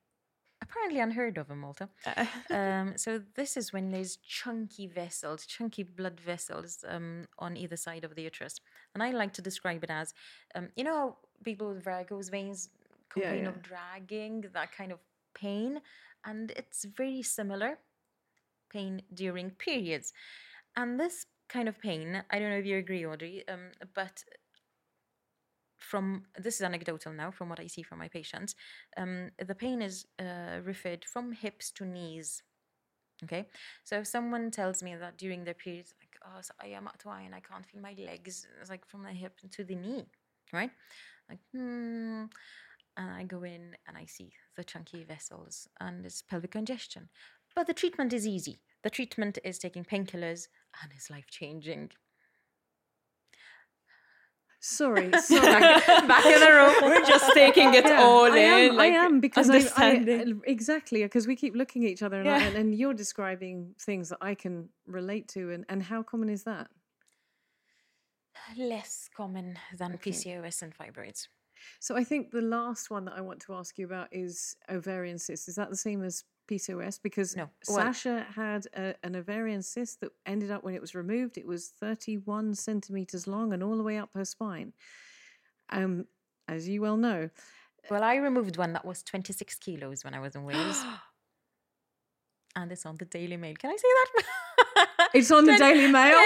apparently unheard of in Malta. um, so this is when there's chunky vessels, chunky blood vessels um, on either side of the uterus, and I like to describe it as, um, you know, how people with varicose veins Yeah, complain yeah. of dragging, that kind of pain, and it's very similar pain during periods, and this kind of pain, I don't know if you agree, Audrey, um, but from this is anecdotal now from what I see from my patients. Um, the pain is uh, referred from hips to knees. Okay, so if someone tells me that during their periods, like, oh, so I am at and I can't feel my legs, it's like from the hip to the knee, right? Like, hmm. And I go in and I see the chunky vessels and it's pelvic congestion. But the treatment is easy. The treatment is taking painkillers and it's life changing. Sorry, sorry. Back in the room. We're just taking it Yeah, all I in. am, like, I am because I, I exactly because we keep looking at each other and, Yeah. and, and you're describing things that I can relate to and, and how common is that? less common than Okay. PCOS and fibroids. So I think the last one that I want to ask you about is ovarian cysts. Is that the same as PCOS? Because No. Well- Sasha had a, an ovarian cyst that ended up when it was removed, it was 31 centimeters long and all the way up her spine. Um, as you well know, Well, I removed one that was 26 kilos when I was in Wales. and it's on the Daily Mail. Can I say that? it's on the Daily Mail.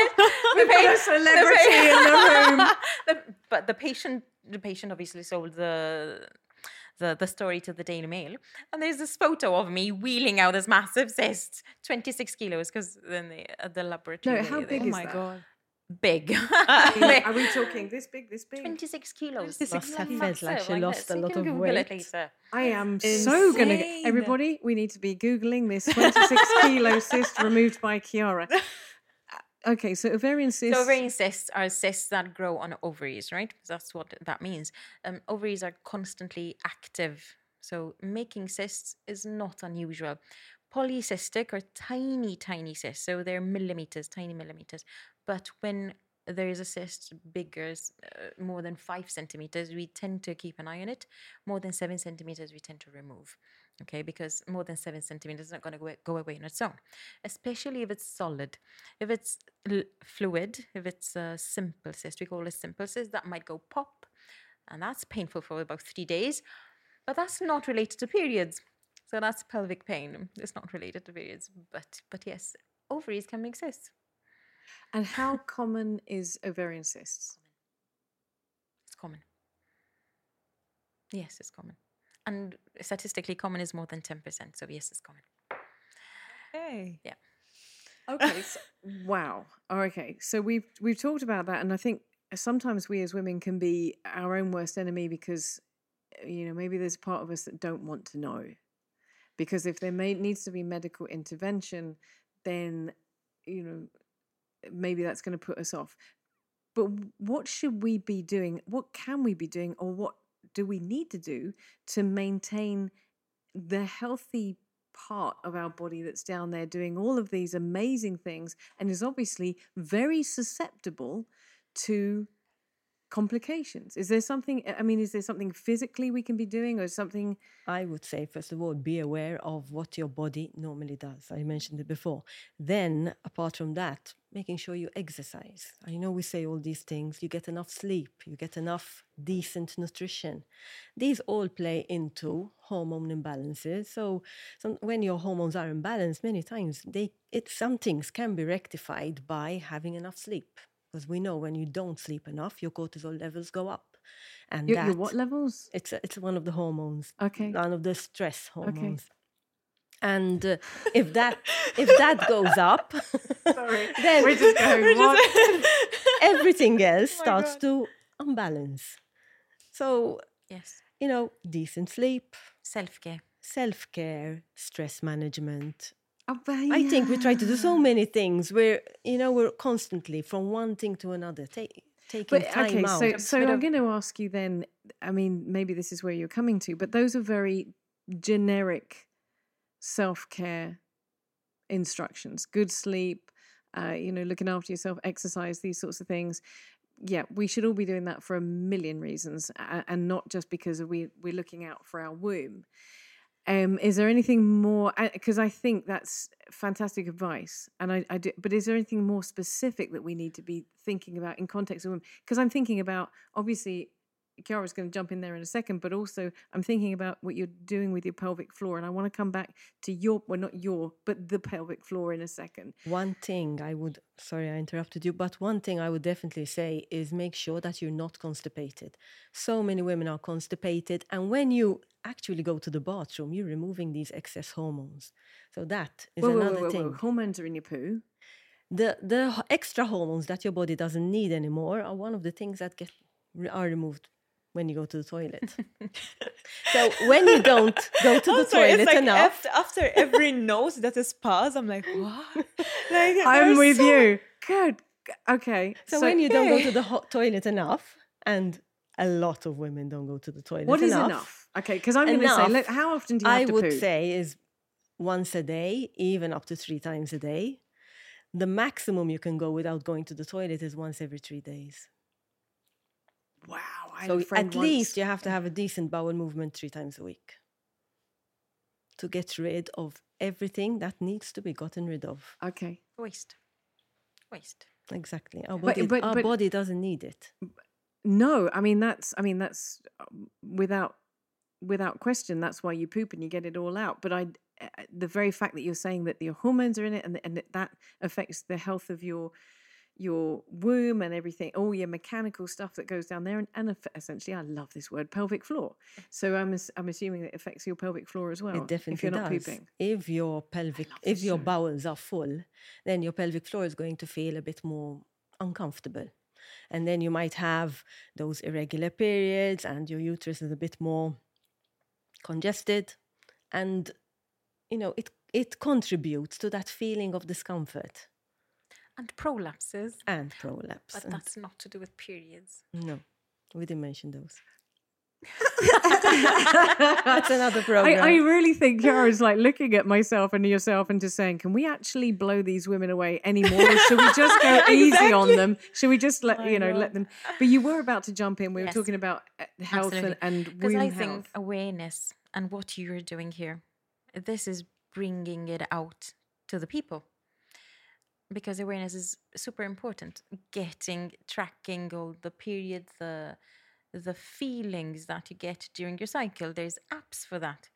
We've got a the celebrity in the room. The- but the patient, the patient obviously sold the. The, the story to the Daily Mail, and there's this photo of me wheeling out this massive cyst, 26 kilos, because then they, at uh, the laboratory. No, they- how they- big oh is my that? god. Big. Are we talking this big, this big? 26 kilos. 26 Must have kilos. felt like Massive, she lost this. a lot of Google it weight. I am so gonna. Get, everybody, we need to be googling this 26 kilo cyst removed by Chiara. Okay, so ovarian cyst. So ovarian cysts are cysts that grow on ovaries, right? That's what that means. Um, ovaries are constantly active, so making cysts is not unusual. Polycystic are tiny, tiny cysts, so they're millimeters, tiny millimeters. But when there is a cyst bigger, uh, more than five centimeters, we tend to keep an eye on it. More than seven centimeters, we tend to remove. Okay, because more than seven centimeters is not going to go, away on its own, especially if it's solid. If it's l- fluid, if it's a simple cyst, we call it simple cyst, that might go pop, and that's painful for about three days. But that's not related to periods. So that's pelvic pain. It's not related to periods. But but yes, ovaries can make cysts. and how common is ovarian cysts? It's common. Yes, it's common. And statistically common is more than 10%. So yes, it's common. Hey. Yeah. Okay. So, wow. Okay. So we've we've talked about that, and I think sometimes we as women can be our own worst enemy because uh, you know maybe there's part of us that don't want to know because if there may, needs to be medical intervention, then you know maybe that's going to put us off. But what should we be doing? What can we be doing, or what do we need to do to maintain the healthy part of our body that's down there doing all of these amazing things and is obviously very susceptible to complications is there something i mean is there something physically we can be doing or something I would say, first of all, be aware of what your body normally does. I mentioned it before. Then, apart from that, making sure you exercise. I know we say all these things. You get enough sleep, you get enough decent nutrition. These all play into hormone imbalances. So, some, when your hormones are imbalanced, many times they it some things can be rectified by having enough sleep. Because we know when you don't sleep enough, your cortisol levels go up, and your, your what levels it's it's one of the hormones okay one of the stress hormones. And uh, if that if that goes up, sorry then we're just going what? everything else my starts God. to unbalance. So Yes. you know, decent sleep, Self care. self care, stress management. Oh, but I think we try to do so many things we're you know we're constantly from one thing to another, take, taking But time okay, out. so so bit I'm of- going to ask you then. I mean, maybe this is where you're coming to, but those are very generic self care instructions. Good sleep, uh, you know, looking after yourself, exercise, these sorts of things. Yeah, we should all be doing that for a million reasons, and not just because we we're looking out for our womb. Um, is there anything more? Because I think that's fantastic advice, and I, I do. But is there anything more specific that we need to be thinking about in context of women? Because I'm thinking about obviously, Chiara's going to jump in there in a second, but also I'm thinking about what you're doing with your pelvic floor, and I want to come back to your, well, not your, but the pelvic floor in a second. One thing I would, sorry, I interrupted you, but one thing I would definitely say is make sure that you're not constipated. So many women are constipated, and when you actually go to the bathroom, you're removing these excess hormones. So that is Whoa, another whoa, whoa, thing. Hormones are in your poo. The the extra hormones that your body doesn't need anymore are one of the things that get are removed when you go to the toilet. so when you don't go to the sorry, toilet like enough, After, after every nose that is passed, I'm like, what? Like, I'm with so- you. Good. Okay. so, when you don't go to the hot toilet enough, and a lot of women don't go to the toilet enough. what is enough. enough? Okay, because I'm going to say, look, how often do you have to poo? I would say is once a day, even up to three times a day. The maximum you can go without going to the toilet is once every three days. wow. I had So a friend at least you have to have a decent bowel movement three times a week to get rid of everything that needs to be gotten rid of. Okay. Waste. Waste. Exactly. Our But- body, but- our but- body doesn't need it. No, I mean that's I mean that's um, without without question. That's why you poop and you get it all out. But I, uh, the very fact that you're saying that your hormones are in it and and that- that affects the health of your your womb and everything, all your mechanical stuff that goes down there, and, and essentially, I love this word, pelvic floor. Eh. So I'm I'm assuming that it affects your pelvic floor as well. it definitely if you're not does. pooping. If your pelvic, if your show. bowels are full, then your pelvic floor is going to feel a bit more uncomfortable. And then you might have those irregular periods, and your uterus is a bit more congested, and you know it it contributes to that feeling of discomfort And prolapses. and prolapse. But and- that's not to do with periods. no, we didn't mention those. That's another I, program. I really think Yara's like looking at myself and yourself and just saying, can we actually blow these women away anymore? Or should we just go easy on them? Should we just let, I you know, let them? But you were about to jump in. We were talking about uh, health and, Absolutely. and Because womb I health. think awareness and what you're doing here, this is bringing it out to the people. Because awareness is super important. Getting, tracking all the period, the the feelings that you get during your cycle. There's apps for that,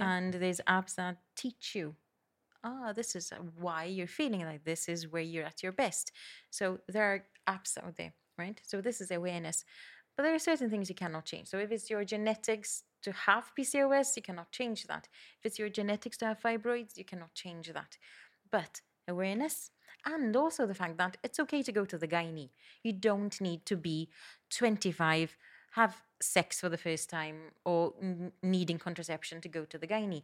and there's apps that teach you. Ah, this is why you're feeling like this. Is where you're at your best. So there are apps out there, right? So this is awareness. But there are certain things you cannot change. So if it's your genetics to have PCOS, you cannot change that. If it's your genetics to have fibroids, you cannot change that. But awareness and also the fact that it's okay to go to the gynae. You don't need to be 25, have sex for the first time, or n- needing contraception to go to the gynae.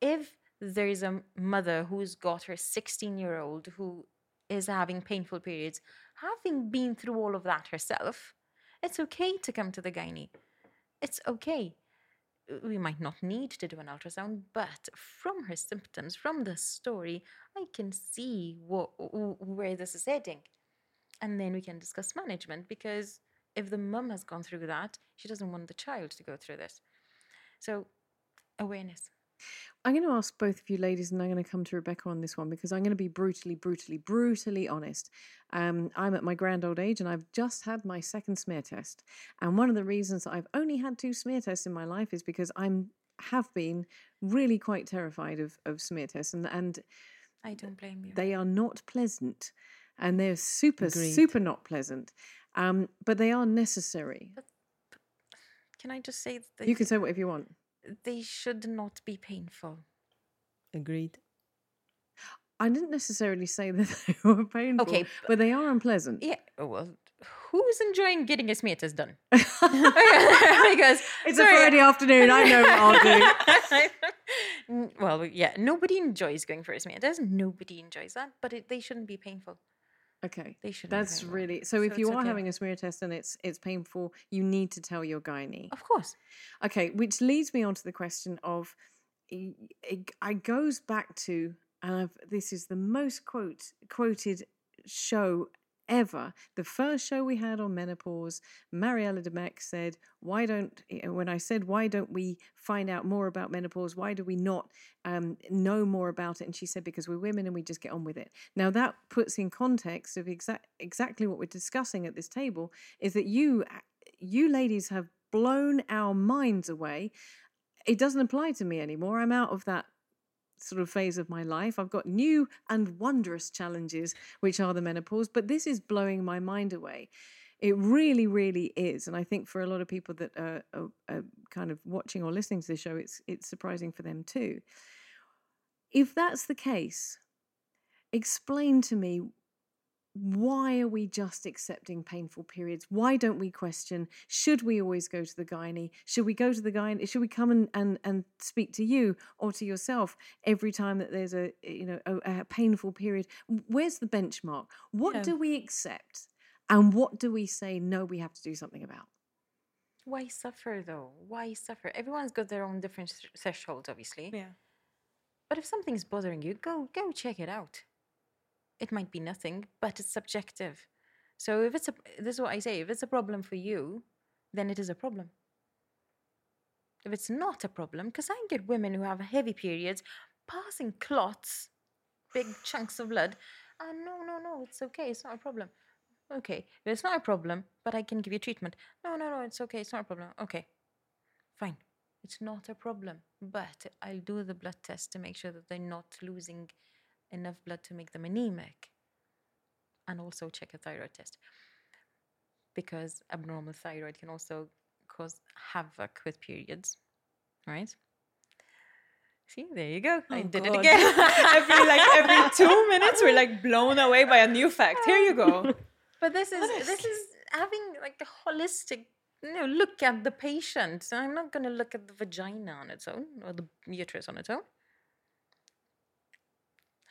If there is a mother who's got her 16 year old who is having painful periods, having been through all of that herself, it's okay to come to the gynae. It's okay. We might not need to do an ultrasound, but from her symptoms, from the story, I can see what, where this is heading. And then we can discuss management because if the mum has gone through that, she doesn't want the child to go through this. So, awareness. I'm going to ask both of you ladies, and I'm going to come to Rebecca on this one because I'm going to be brutally, brutally, brutally honest. Um, I'm at my grand old age and I've just had my second smear test. And one of the reasons I've only had two smear tests in my life is because I'm have been really quite terrified of, of smear tests and, and I don't blame you. They are not pleasant and they're super, Agreed. super not pleasant. Um, but they are necessary. But, can I just say that You can say whatever you want. They should not be painful. Agreed. I didn't necessarily say that they were painful, Okay, but they are unpleasant. Yeah, well, who's enjoying getting his smear test done? because It's sorry, a Friday afternoon. I know what I'll do. Well, yeah, nobody enjoys going for his smear test. Nobody enjoys that, but it, they shouldn't be painful. Okay, They shouldn't. that's really so. If you are okay. having a smear test and it's it's painful, you need to tell your gynae. of course, Okay, which leads me on to the question of it, it, it goes back to and I've, this is the most quote quoted show ever. The first show we had on menopause, Mariella Dimech said, "Why don't eh, eh, when I said why don't we find out more about menopause? Why do we not um, know more about it?" And she said, "Because we're women and we just get on with it." Now that puts in context of exact exactly what we're discussing at this table is that you eh, you ladies have blown our minds away. It doesn't apply to me anymore. I'm out of that sort of phase of my life. I've got new and wondrous challenges, which are the menopause, but this is blowing my mind away. It really, really is, and I think for a lot of people that are, are, are kind of watching or listening to the show, it's it's surprising for them too. If that's the case, explain to me why are we just accepting painful periods? Why don't we question? Should we always go to the gynae? Should we go to the gynae? Should we come and, and, and speak to you or to yourself every time that there's a you know a, a painful period? Where's the benchmark? What Yeah. do we accept, and what do we say? No, we have to do something about. why suffer though? Why suffer? Everyone's got their own different thresholds, obviously. Yeah. But if something's bothering you, go go check it out. It might be nothing, but it's subjective. So if it's a this is what I say, if it's a problem for you, then it is a problem. If it's not a problem, because I get women who have heavy periods, passing clots, big chunks of blood. Ah, no, no, no, it's okay, it's not a problem. Okay, if it's not a problem, but I can give you treatment. No, no, no, it's okay, it's not a problem. Okay, fine. It's not a problem, but I'll do the blood test to make sure that they're not losing enough blood to make them anemic. And also check a thyroid test. Because abnormal thyroid can also cause havoc with periods, right? See, there you go. I Oh, did God. it again. every like every two minutes, we're like blown away by a new fact. Here you go. But this is this is having like a holistic you know, look at the patient. I'm not going to look at the vagina on its own or the uterus on its own.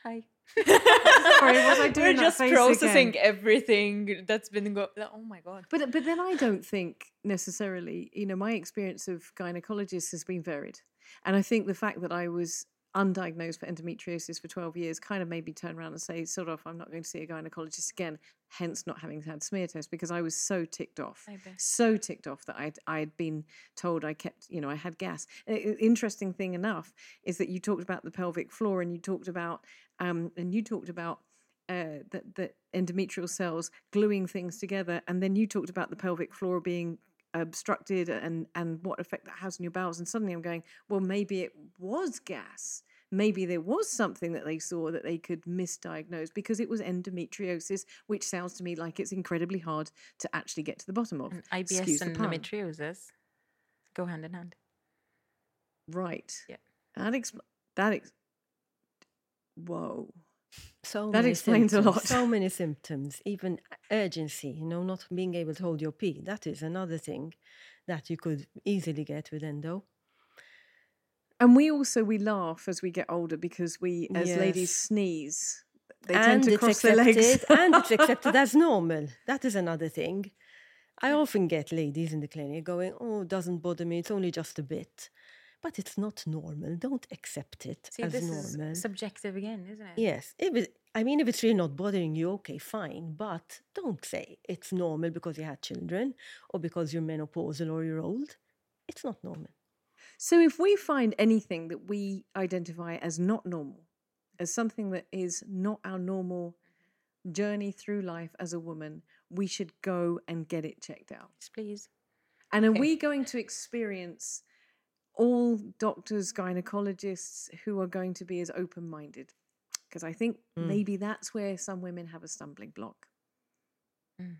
Hi. Sorry, was I doing We're just face processing again? everything that's been going. Oh my god. But but then I don't think necessarily, you know, my experience of gynecologists has been varied. And I think the fact that I was undiagnosed for endometriosis for 12 years kind of made me turn around and say, sort of, I'm not going to see a gynecologist again, hence not having had smear tests because I was so ticked off. So ticked off that I'd, I'd been told I kept, you know, I had gas. Interesting thing enough is that you talked about the pelvic floor and you talked about, um, and you talked about uh, that that endometrial cells gluing things together, and then you talked about the pelvic floor being obstructed and and what effect that has on your bowels. And suddenly I'm going, well, maybe it was gas. Maybe there was something that they saw that they could misdiagnose because it was endometriosis, which sounds to me like it's incredibly hard to actually get to the bottom of. Mm, and IBS Excuse and endometriosis go hand in hand. Right. Yeah. That expl- that ex- whoa. So That many explains a lot. So many symptoms, even urgency, you know, not being able to hold your pee. That is another thing that you could easily get with endo. And we also we laugh as we get older because we, as ladies, sneeze. They and tend to cross their legs. and it's accepted as normal. That is another thing. I often get ladies in the clinic going, "Oh, it doesn't bother me. It's only just a bit." But it's not normal. Don't accept it See, as this normal. is subjective again, isn't it? Yes, if it, I mean, if it's really not bothering you, okay, fine. But don't say it's normal because you had children or because you're menopausal or you're old. It's not normal. So if we find anything that we identify as not normal, as something that is not our normal journey through life as a woman, we should go and get it checked out. Yes, please. And are Okay. we going to experience all doctors, gynecologists who are going to be as open minded? Because I think Mm. maybe that's where some women have a stumbling block. Mm.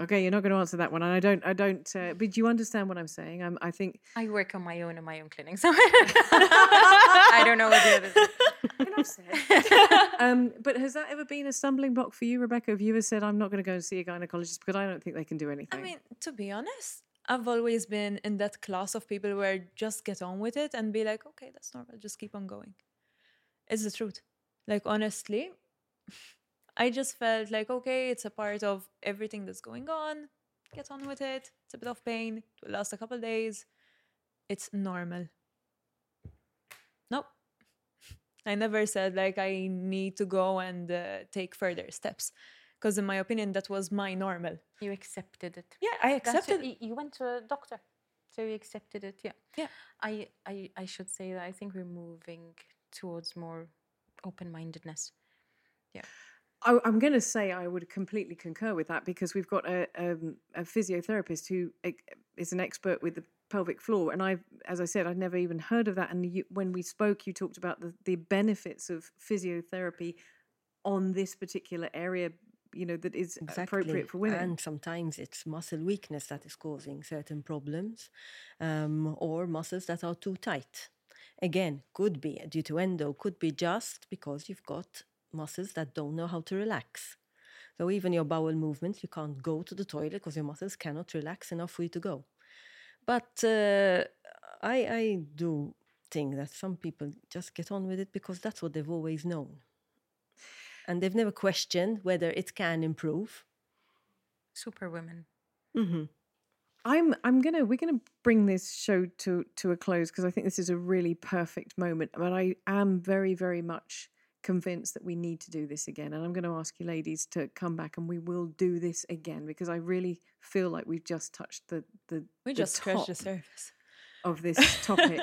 Okay, you're not going to answer that one, and I don't. I don't. Uh, but do you understand what I'm saying? I'm, I think I work on my own in my own clinic, so I don't know what the others. um, but has that ever been a stumbling block for you, Rebecca? Have you ever said, I'm not going to go and see a gynecologist because I don't think they can do anything? I mean, to be honest, I've always been in that class of people where just get on with it and be like, okay, that's normal, just keep on going. It's the truth. Like, honestly, I just felt like, okay, it's a part of everything that's going on. Get on with it. It's a bit of pain. It will last a couple days. It's normal. Nope. I never said like I need to go and uh, take further steps. Because in my opinion, that was my normal. You accepted it. Yeah, I That's it. accepted. You went to a doctor, so you accepted it. Yeah. Yeah. I, I, I should say that I think we're moving towards more open-mindedness. I, I'm going to say I would completely concur with that because we've got a, um, a physiotherapist who is an expert with the pelvic floor, and I, as I said, I'd never even heard of that. And you, when we spoke, you talked about the, the benefits of physiotherapy on this particular area. You know that is appropriate for women. And sometimes it's muscle weakness that is causing certain problems, um, or muscles that are too tight. Again, could be due to endo, could be just because you've got muscles that don't know how to relax. So even your bowel movements, you can't go to the toilet because your muscles cannot relax enough for you to go. But uh, I, I do think that some people just get on with it because that's what they've always known. And they've never questioned whether it can improve. Superwomen. Mm-hmm. I'm I'm gonna we're gonna bring this show to to a close because I think this is a really perfect moment. But I am very very much convinced that we need to do this again, and I'm going to ask you ladies to come back and we will do this again because I really feel like we've just touched the the We the just scratched the surface. of this topic.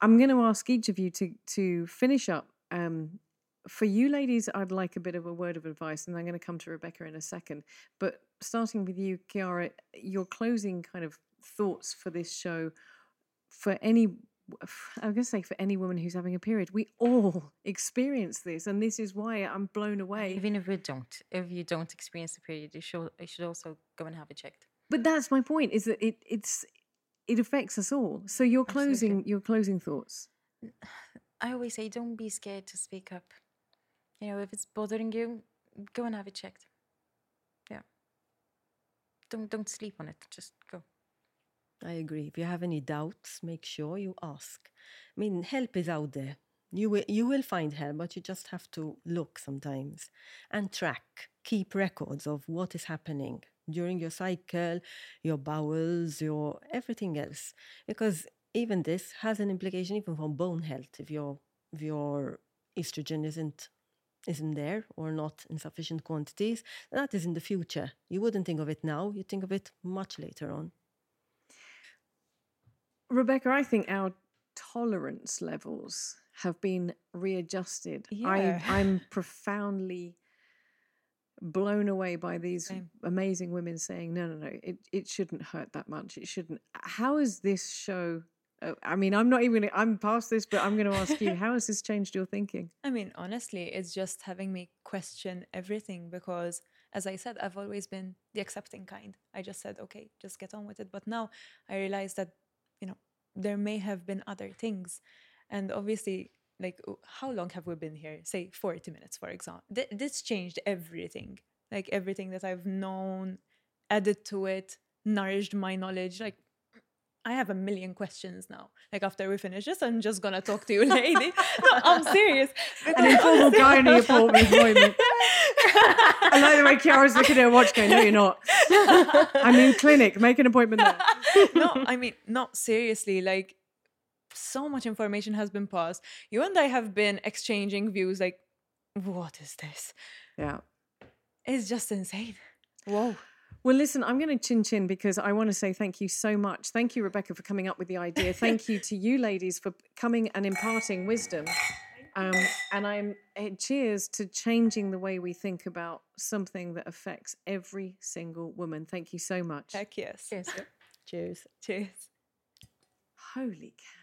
I'm going to ask each of you to to finish up. Um, for you ladies, I'd like a bit of a word of advice, and I'm going to come to Rebecca in a second. But starting with you, Chiara, your closing kind of thoughts for this show for any. I'm going to say for any woman who's having a period, we all experience this, and this is why I'm blown away. Even if we don't, if you don't experience the period, you should, you should also go and have it checked. But that's my point: is that it it's it affects us all. So your Absolutely. closing your closing thoughts. I always say, don't be scared to speak up. You know, if it's bothering you, go and have it checked. Yeah. Don't don't sleep on it. Just go. I agree. If you have any doubts, make sure you ask. I mean, help is out there. You will you will find help, but you just have to look sometimes and track, keep records of what is happening during your cycle, your bowels, your everything else. Because even this has an implication even for bone health if your if your estrogen isn't isn't there or not in sufficient quantities. That is in the future. You wouldn't think of it now, you think of it much later on. Rebecca, I think our tolerance levels have been readjusted. Yeah. I, I'm profoundly blown away by these Same. amazing women saying, no, no, no, it, it shouldn't hurt that much. It shouldn't. How How is this show? Uh, I mean, I'm not even, I'm past this, but I'm going to ask you, how has this changed your thinking? I mean, honestly, it's just having me question everything because, as I said, I've always been the accepting kind. I just said, okay, just get on with it. But now I realize that, you know, there may have been other things. And obviously, like, how long have we been here? Say 40 minutes, for example. Th- this changed everything. Like, everything that I've known, added to it, nourished my knowledge. Like, I have a million questions now. Like after we finish this, I'm just gonna talk to you, lady. no, I'm serious. An informal honestly- gynae appointment. appointment. I like the way Chiara's looking at her watch going, no, you're not. I'm in clinic. Make an appointment there. no, I mean, not seriously. Like, so much information has been passed. You and I have been exchanging views like, what is this? Yeah. It's just insane. Whoa. Well, listen, I'm going to chin chin because I want to say thank you so much. Thank you, Rebecca, for coming up with the idea. Thank you to you, ladies, for coming and imparting wisdom. Um, and I'm uh, cheers to changing the way we think about something that affects every single woman. Thank you so much. Heck yes. Cheers. Cheers. Cheers. Holy cow.